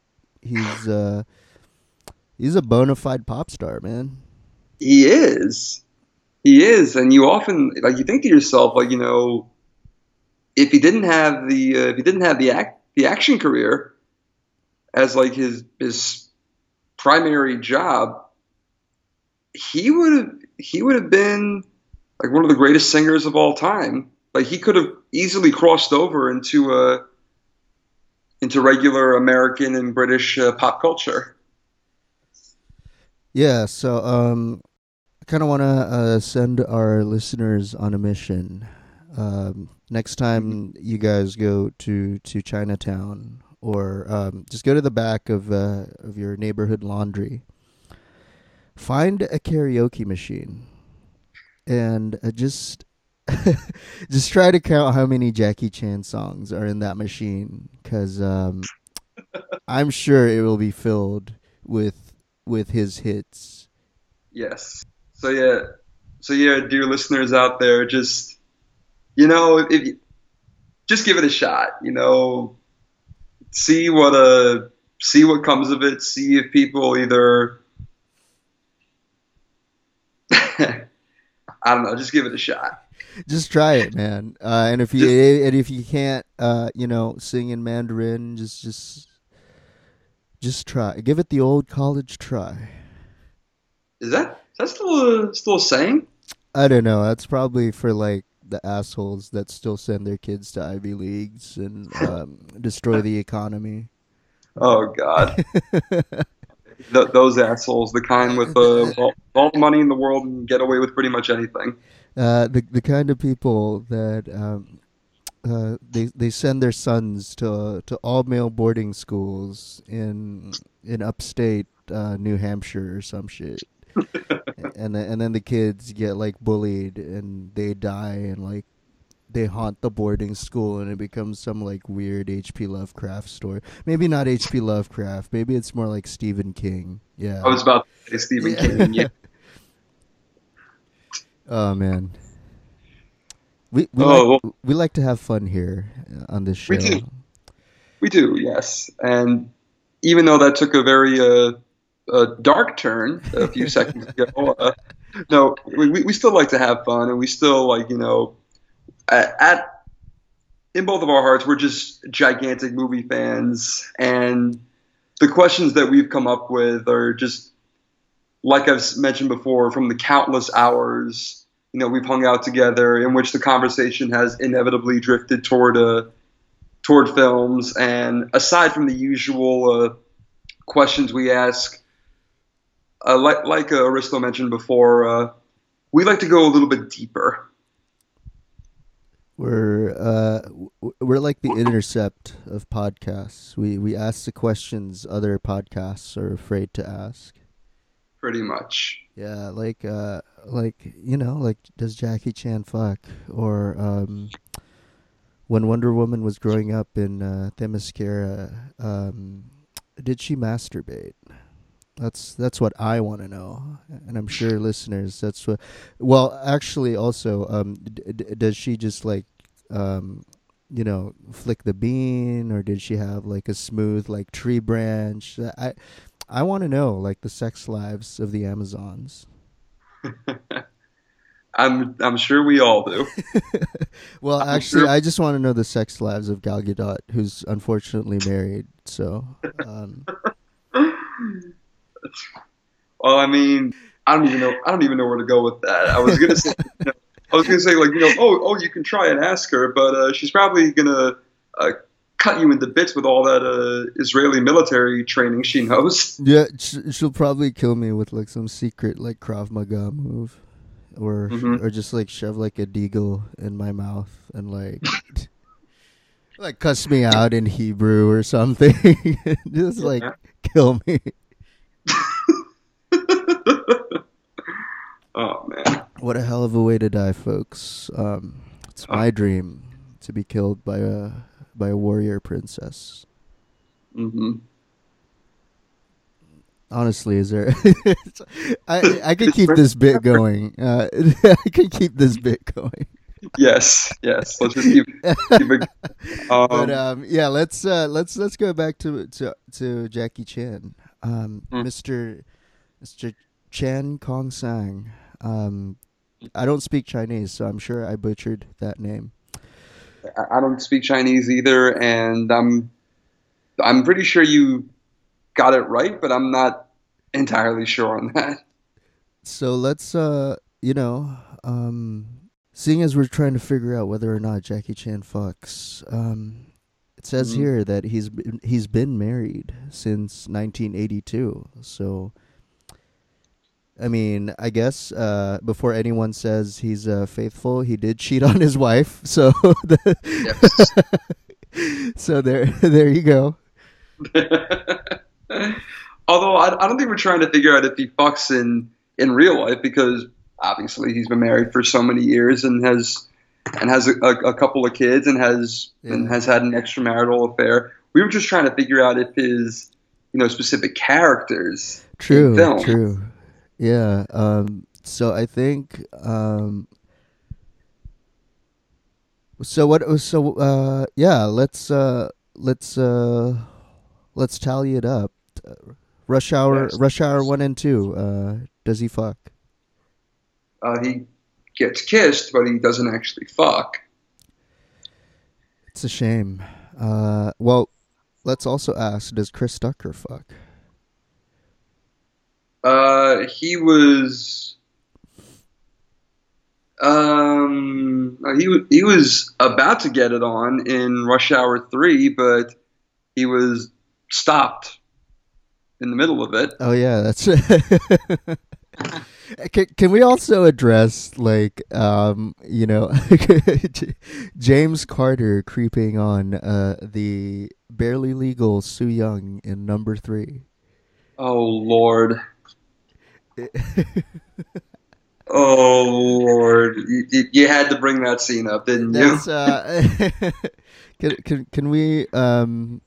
He's uh, he's a bona fide pop star, man. He is. He is, and you often like you think to yourself, like you know, if he didn't have the uh, if he didn't have the act the action career as like his his primary job, he would have he would have been like one of the greatest singers of all time. Like he could have easily crossed over into a into regular American and British uh, pop culture. Yeah, so um, kind of want to uh, send our listeners on a mission. Um, next time you guys go to to Chinatown, or um, just go to the back of uh, of your neighborhood laundry, find a karaoke machine, and uh, just just try to count how many Jackie Chan songs are in that machine, because um, I'm sure it will be filled with with his hits. Yes. So yeah. So yeah, dear listeners out there, just you know, if you, just give it a shot. You know, see what uh see what comes of it. See if people either I don't know, just give it a shot. Just try it, man. Uh, and if you just, and if you can't, uh, you know, sing in Mandarin, just just just try. Give it the old college try. Is that is that still a, still a saying? I don't know. That's probably for like the assholes that still send their kids to Ivy leagues and um, destroy the economy. Oh God, Th- those assholes, the kind with uh, all, all, the money in the world and get away with pretty much anything. Uh, the the kind of people that um, uh, they they send their sons to to all male boarding schools in in upstate uh, New Hampshire or some shit. and then, and then the kids get like bullied and they die and like they haunt the boarding school and it becomes some like weird H.P. Lovecraft story. Maybe not H.P. Lovecraft. Maybe it's more like Stephen King. Yeah. I was about to say Stephen yeah. King. Yeah. oh man. We we, oh, like, well, we like to have fun here on this show. We do. We do, yes. And even though that took a very uh, a dark turn a few seconds ago. Uh, no, we, we still like to have fun, and we still like you know, at, at in both of our hearts, we're just gigantic movie fans, and the questions that we've come up with are just like I've mentioned before, from the countless hours you know we've hung out together, in which the conversation has inevitably drifted toward a uh, toward films, and aside from the usual uh, questions we ask uh, like like uh, Aristo mentioned before, uh, we like to go a little bit deeper. We're uh, we're like the intercept of podcasts. We we ask the questions other podcasts are afraid to ask. Pretty much. Yeah, like uh, like you know, like does Jackie Chan fuck or um, when Wonder Woman was growing up in uh, Themyscira, um, did she masturbate? That's that's what I want to know, and I'm sure listeners. That's what. Well, actually, also, um, d- d- does she just like, um, you know, flick the bean, or did she have like a smooth like tree branch? I, I want to know like the sex lives of the Amazons. I'm I'm sure we all do. well, I'm actually, sure. I just want to know the sex lives of Gal Gadot, who's unfortunately married. So. Um, well, I mean, I don't even know. I don't even know where to go with that. I was gonna say, you know, I was gonna say like you know, oh, oh, you can try and ask her, but uh, she's probably gonna uh, cut you into bits with all that uh, Israeli military training she knows. Yeah, she'll probably kill me with like some secret like Krav Maga move, or mm-hmm. or just like shove like a deagle in my mouth and like. like cuss me out in Hebrew or something. just like yeah. kill me. oh man! What a hell of a way to die, folks. Um, it's my dream to be killed by a by a warrior princess. Mm-hmm. Honestly, is there? I I could keep this bit going. Uh, I could keep this bit going. yes, yes. Let's just keep, keep it. Um, but um, yeah, let's uh, let's let's go back to to to Jackie Chan, um, mm. Mr. Mr. Chan Kong Sang. Um, I don't speak Chinese, so I'm sure I butchered that name. I don't speak Chinese either, and I'm I'm pretty sure you got it right, but I'm not entirely sure on that. So let's, uh, you know, um, seeing as we're trying to figure out whether or not Jackie Chan fucks, um, it says Mhm. here that he's he's been married since 1982. So, I mean, I guess uh, before anyone says he's uh, faithful, he did cheat on his wife. So, the, so there, there you go. Although I, I don't think we're trying to figure out if he fucks in in real life because obviously he's been married for so many years and has and has a, a, a couple of kids and has and has had an extramarital affair. We were just trying to figure out if his you know specific characters. True, film. true. Yeah. Um. So I think. Um. So what? So uh. Yeah. Let's uh. Let's uh. Let's tally it up. Rush hour. Yes. Rush hour one and two. Uh. Does he fuck? Uh, he gets kissed, but he doesn't actually fuck. It's a shame. Uh. Well. Let's also ask. Does Chris Tucker fuck? Uh, he was. Um, he he was about to get it on in Rush Hour Three, but he was stopped in the middle of it. Oh yeah, that's. can, can we also address like um you know James Carter creeping on uh the barely legal Soo Yung in number three? Oh Lord. Oh Lord, you, you, had to bring that scene up, didn't you? Uh, can can can we um.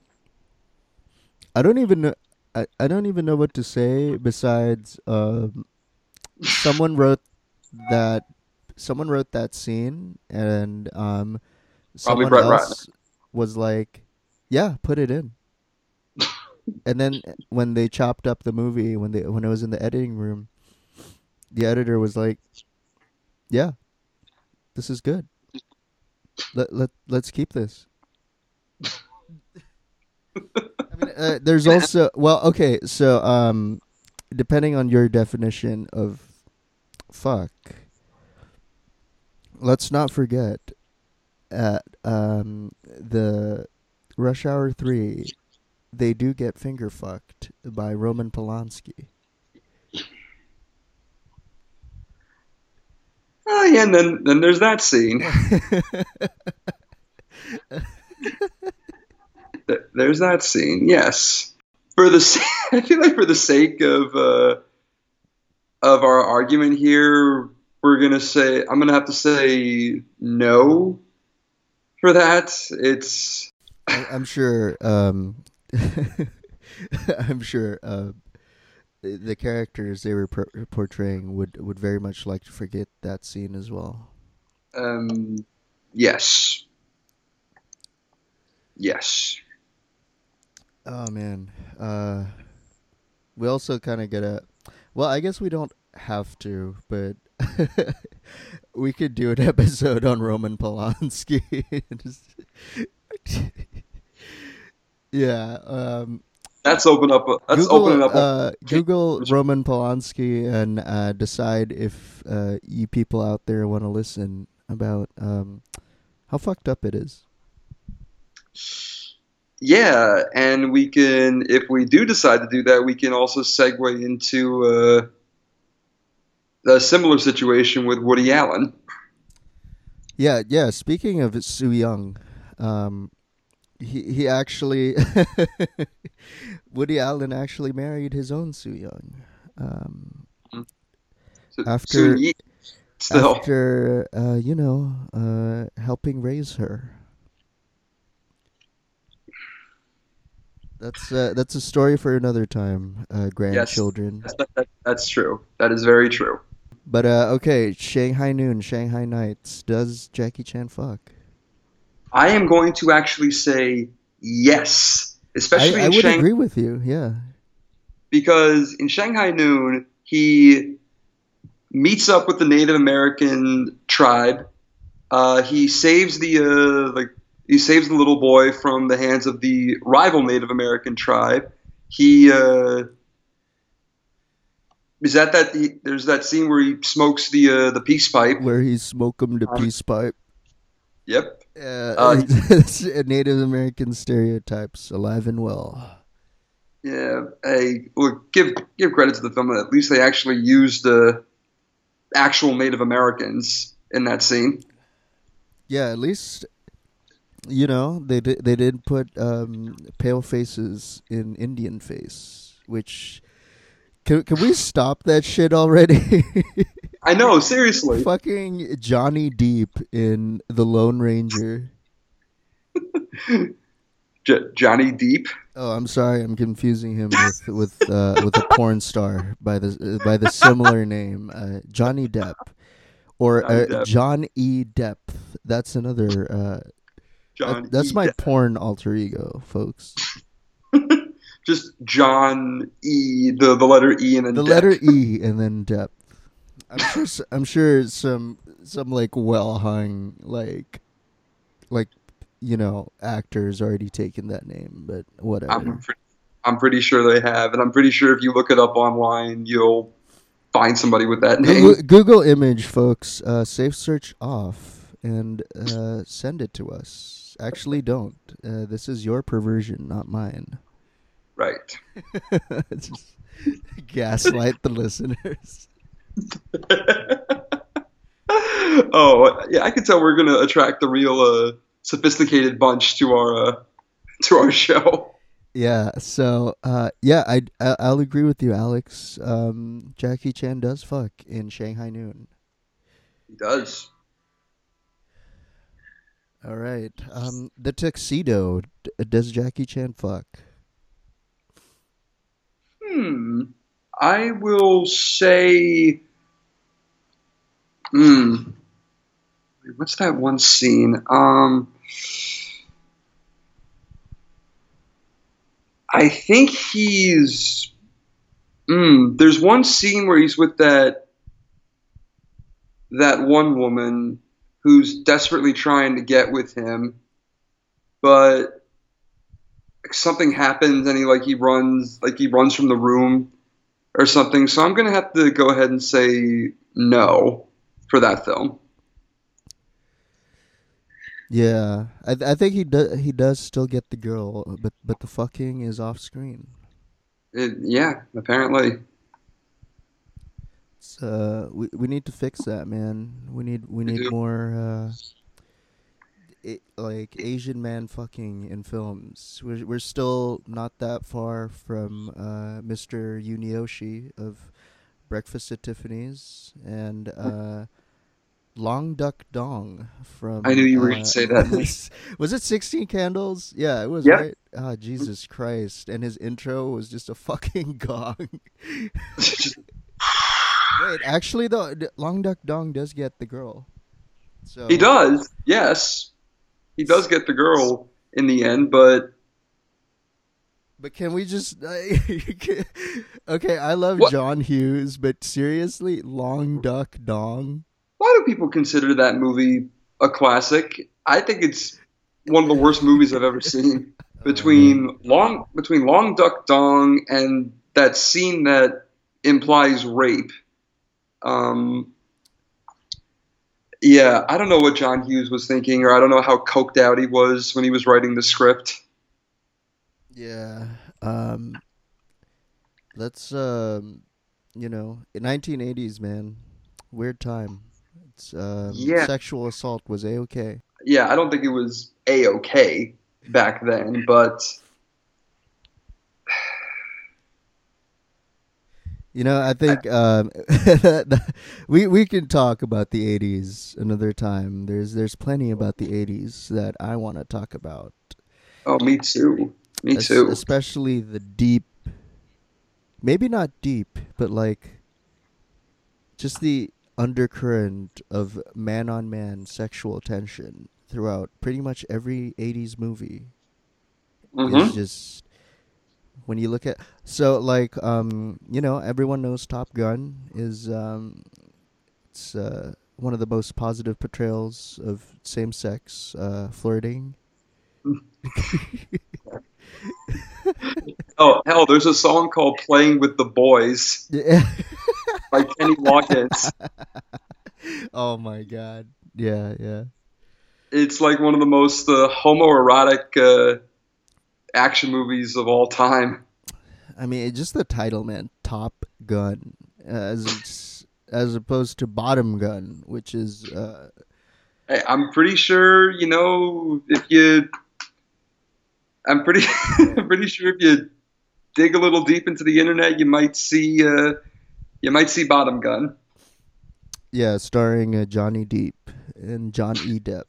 I don't even know. I, I don't even know what to say besides um, someone wrote that someone wrote that scene and um, someone else was like, "Yeah, put it in." And then when they chopped up the movie, when they when it was in the editing room, the editor was like, "Yeah, this is good. Let let let's keep this." I mean, uh, there's also well, okay, so um, depending on your definition of fuck, let's not forget at um the Rush Hour three, they do get finger fucked by Roman Polanski. Oh yeah, and then then there's that scene. There's that scene. Yes. For the I feel like for the sake of uh, of our argument here, we're gonna say I'm gonna have to say no for that. It's I, I'm sure. Um, I'm sure uh, the characters they were por- portraying would would very much like to forget that scene as well. um yes. Yes. Oh man. Uh, we also kind of get a. Well, I guess we don't have to, but we could do an episode on Roman Polanski. Yeah. Um, That's open up. That's Google, opening up. a- uh, Google Roman Polanski and uh, decide if uh, you people out there want to listen about um, how fucked up it is. Yeah, and we can, if we do decide to do that, we can also segue into uh, a similar situation with Woody Allen. Yeah, yeah. Speaking of Soo Yung, um, he he actually Woody Allen actually married his own Soo Yung. Um, So, After- soon ye- still, after uh, you know uh, helping raise her. That's uh, that's a story for another time, uh, grandchildren. that's, that, that's true. That is very true. But uh, okay, Shanghai Noon, Shanghai Nights. Does Jackie Chan fuck? I am going to actually say yes, especially I, I would Shanghai. agree with you. Yeah. because in Shanghai Noon, he meets up with the Native American tribe. Uh, he saves the uh, like he saves the little boy from the hands of the rival Native American tribe. He uh, Is that that he, there's that scene where he smokes the uh, the peace pipe? Where he smoke him the Um, peace pipe. Yep. Uh, Uh, Native American stereotypes alive and well. Yeah. Hey, look, give give credit to the film. At least they actually used the actual Native Americans in that scene. Yeah, at least you know they did. They did put um, pale faces in Indian face, which can can we stop that shit already? I know, seriously. Fucking Johnny Deep in The Lone Ranger. J- Johnny Deep. Oh, I'm sorry, I'm confusing him with with uh, with a porn star by the by the similar name, uh, Johnny Depp, or Johnny uh, Depp. John E. Depp. That's another. Uh, that- that's E. my Depp. porn alter ego, folks. Just John E. The the letter E and then The Depp. letter E and then Depp. I'm sure. I'm sure some some like well hung like like you know actors already taken that name, but whatever. I'm pre- I'm pretty sure they have, and I'm pretty sure if you look it up online, you'll find somebody with that name. Google, Google image, folks. Uh, safe search off and uh, send it to us. Actually, don't. Uh, this is your perversion, not mine. Right. Gaslight the listeners. oh yeah, I can tell we're gonna attract the real uh, sophisticated bunch to our uh, to our show. Yeah. So, uh, yeah, I I'll agree with you, Alex. Um, Jackie Chan does fuck in Shanghai Noon. He does. All right. Um, the tuxedo. Does Jackie Chan fuck? Hmm. I will say. Hmm. What's that one scene? Um. I think he's. Hmm. There's one scene where he's with that. That one woman who's desperately trying to get with him, but something happens and he like he runs like he runs from the room or something. So I'm gonna have to go ahead and say no for that film. Yeah, I I think he does. He does still get the girl, but but the fucking is off screen. It, yeah, apparently. It's, uh, we we need to fix that, man. We need we need more uh, a, like Asian man fucking in films. We're we're still not that far from uh, Mr. Yunioshi of Breakfast at Tiffany's and uh, Long Duck Dong from. I knew you were uh, gonna say that. was it Sixteen Candles? Yeah, it was. Yeah. Right? Ah, Jesus Christ! And his intro was just a fucking gong. Wait, actually, though, Long Duck Dong does get the girl. So he does, yes. He does get the girl in the end, but But can we just? okay, I love What? John Hughes, but seriously, Long Duck Dong. why do people consider that movie a classic? I think it's one of the worst movies I've ever seen. Between long between Long Duck Dong and that scene that implies rape. Um, yeah, I don't know what John Hughes was thinking, or I don't know how coked out he was when he was writing the script. Yeah. Um. Let's um, you know, in 1980s, man, weird time. It's um, Yeah. sexual assault was a okay. Yeah, I don't think it was a okay back then, but You know, I think um, we we can talk about the '80s another time. There's there's plenty about the '80s that I want to talk about. oh, me too, me Es- too. especially the deep, maybe not deep, but like just the undercurrent of man on man sexual tension throughout pretty much every '80s movie. hmm is just when you look at so like um you know everyone knows Top Gun is um it's uh one of the most positive portrayals of same sex uh flirting. Oh hell, there's a song called "Playing with the Boys." Yeah. by Kenny Loggins. oh my god. Yeah, yeah. It's like one of the most uh, homoerotic uh, action movies of all time. I mean, just the title, man, Top Gun, as as opposed to Bottom Gun, which is. Uh, hey, I'm pretty sure you know if you. I'm pretty, I'm pretty sure if you dig a little deep into the internet, you might see, uh, you might see Bottom Gun. Yeah, starring uh, Johnny Depp and John E. Depp.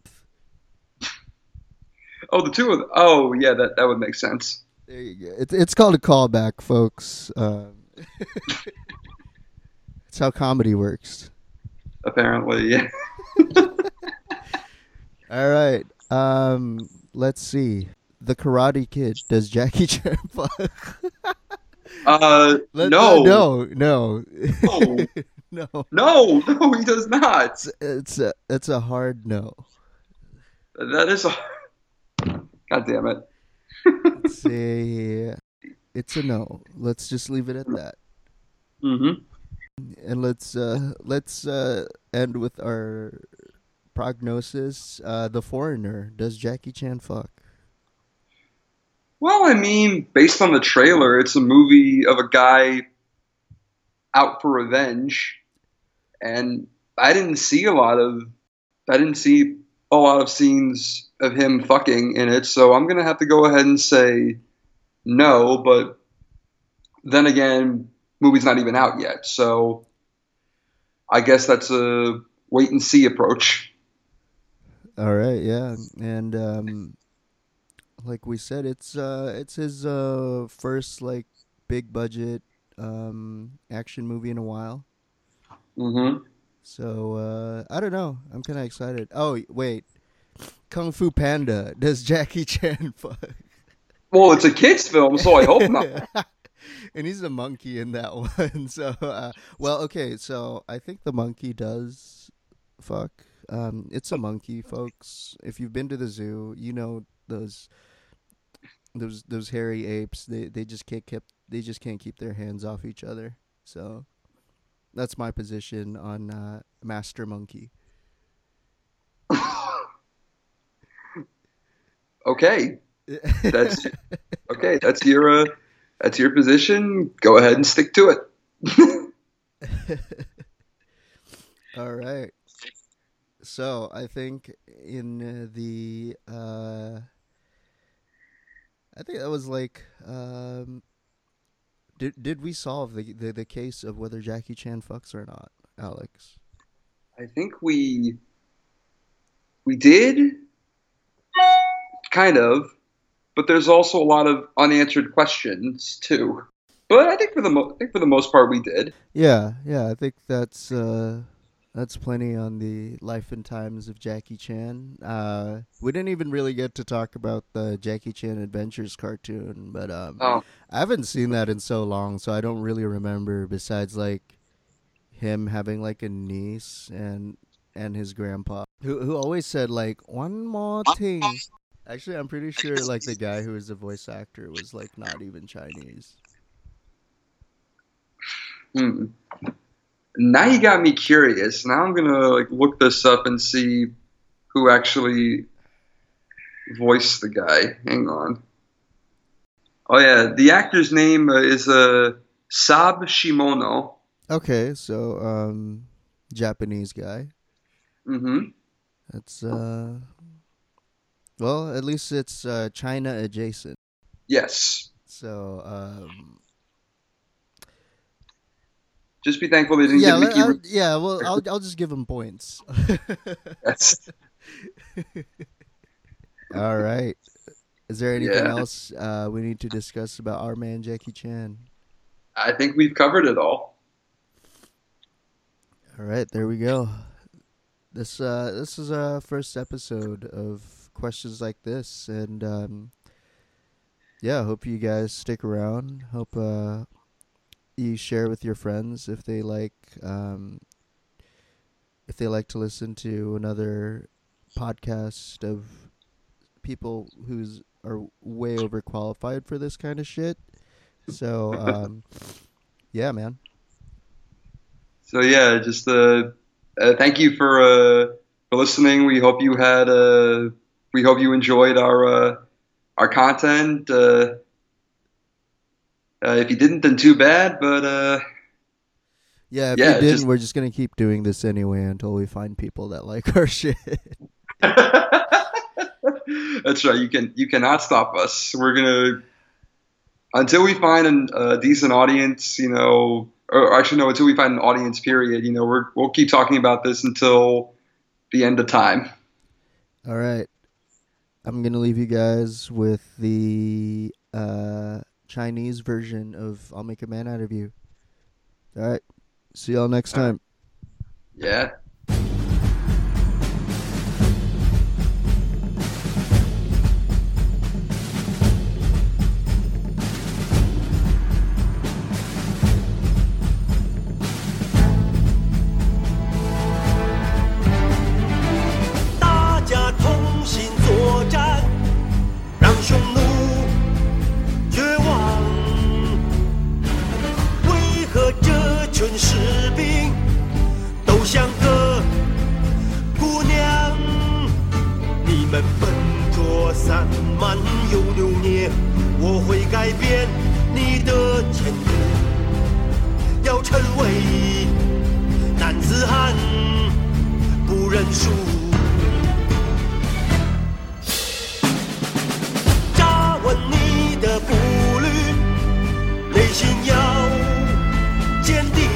Oh, the two of them. Oh, yeah, that that would make sense. There you go. It's it's called a callback, folks. Um, it's how comedy works. Apparently, yeah. All right. Um, let's see. The Karate Kid. Does Jackie Chan fuck? Uh, Let- no, no, no, no, no. no, no, he does not. It's it's a it's a hard no. That is a. God damn it. Let's see. It's a no. Let's just leave it at that. Mm-hmm. And let's uh let's uh end with our prognosis. Uh The Foreigner. Does Jackie Chan fuck? Well, I mean, based on the trailer, it's a movie of a guy out for revenge, and I didn't see a lot of, I didn't see a lot of scenes of him fucking in it, so I'm gonna have to go ahead and say no. But then again, movie's not even out yet, so I guess that's a wait and see approach. All right, yeah. And um like we said, it's uh it's his uh first like big budget um action movie in a while. Mm-hmm. So uh I don't know. I'm kind of excited. Oh, wait. Kung Fu Panda. Does Jackie Chan fuck? Well, it's a kids' film, so I hope not. and he's a monkey in that one. So, uh, well, okay. So I think the monkey does fuck. Um, it's a monkey, folks. If you've been to the zoo, you know those those those hairy apes. They they just can't keep they just can't keep their hands off each other. So that's my position on uh, Master Monkey. okay. That's okay. That's your uh, that's your position. Go ahead and stick to it. All right. So I think in uh, the uh, I think that was like um, did did we solve the, the the case of whether Jackie Chan fucks or not, Alex? I think we we did kind of, but there's also a lot of unanswered questions too. But I think for the mo- I think for the most part we did. Yeah, yeah. I think that's uh, that's plenty on the life and times of Jackie Chan. Uh, we didn't even really get to talk about the Jackie Chan Adventures cartoon, but um, Oh, I haven't seen that in so long, so I don't really remember. Besides, like him having like a niece and and his grandpa, who who always said like one more thing. Actually, I'm pretty sure like the guy who was the voice actor was like not even Chinese. hmm. Now you got me curious. Now I'm gonna like look this up and see who actually voiced the guy. Hang on. Oh yeah, the actor's name uh, is uh, Sab Shimono. Okay, so um, Japanese guy. Mm hmm That's uh, well, at least it's uh China adjacent. Yes. So um, Just be thankful they didn't yeah, let- Mickey. I'll- Rourke. yeah. Well, I'll I'll just give him points. That's All right. Is there anything Yeah. else uh, we need to discuss about our man Jackie Chan? I think we've covered it all. All right, there we go. This uh, this is our first episode of questions like this, and um, yeah, hope you guys stick around. Hope uh, you share with your friends if they like um, if they like to listen to another podcast of people who's are way overqualified for this kind of shit. So um, yeah, man. so yeah, just uh, uh, thank you for uh, for listening. We hope you had uh, we hope you enjoyed our uh, our content. Uh, if you didn't, then too bad. But uh, Yeah, if Yeah, you didn't, just- we're just gonna keep doing this anyway until we find people that like our shit. that's right. You can you cannot stop us. We're gonna until we find an, a decent audience. You know, or actually no, until we find an audience. Period. You know, we're we'll keep talking about this until the end of time. All right. I'm going to leave you guys with the uh, Chinese version of I'll Make a Man Out of You. All right. See y'all next time. Yeah. 拙散漫又扭捏，我会改变你的前途。要成为男子汉，不认输。扎稳你的步履，内心要坚定，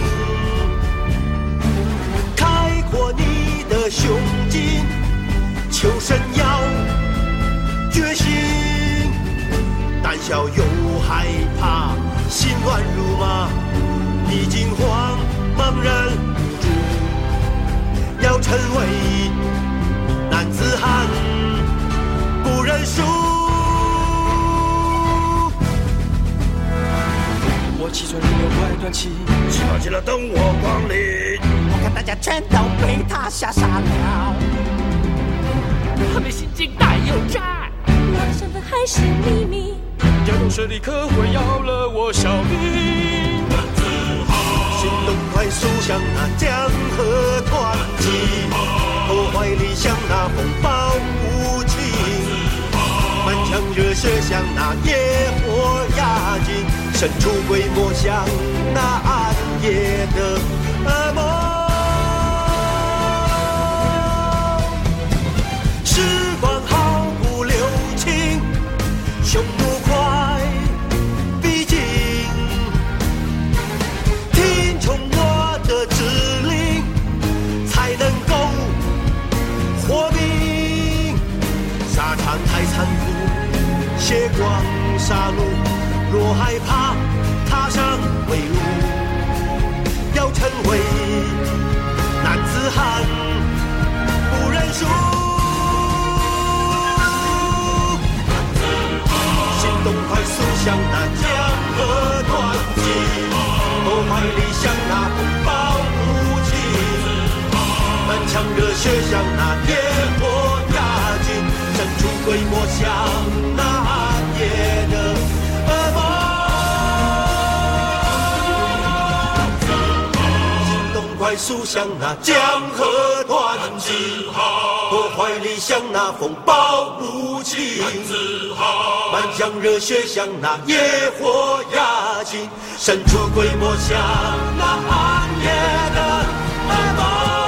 开阔你的胸襟，求生胆小又害怕，心乱如麻，你惊慌，茫然无助，要成为男子汉。不认输。我气喘如有快断气，起了起了，灯我光临。我看大家全都被他吓傻了。他们心惊胆又战，我的身份还是秘密。调动水立刻会要了我小命。行动快速像那江河湍急，投怀里像那风暴无情，满腔热血像那野火压境，神出鬼没像那暗夜的噩梦。酷，血光杀戮。若害怕，踏上归路，要成为男子汉，不认输。行动快速像那江河湍急，头怀里像那风暴无情，满腔热血像那野火压境，神出鬼没像那行动快速像那江河湍急，头怀里像那风暴无情。满腔热血像那野火压境，神出鬼没像那暗夜的噩梦。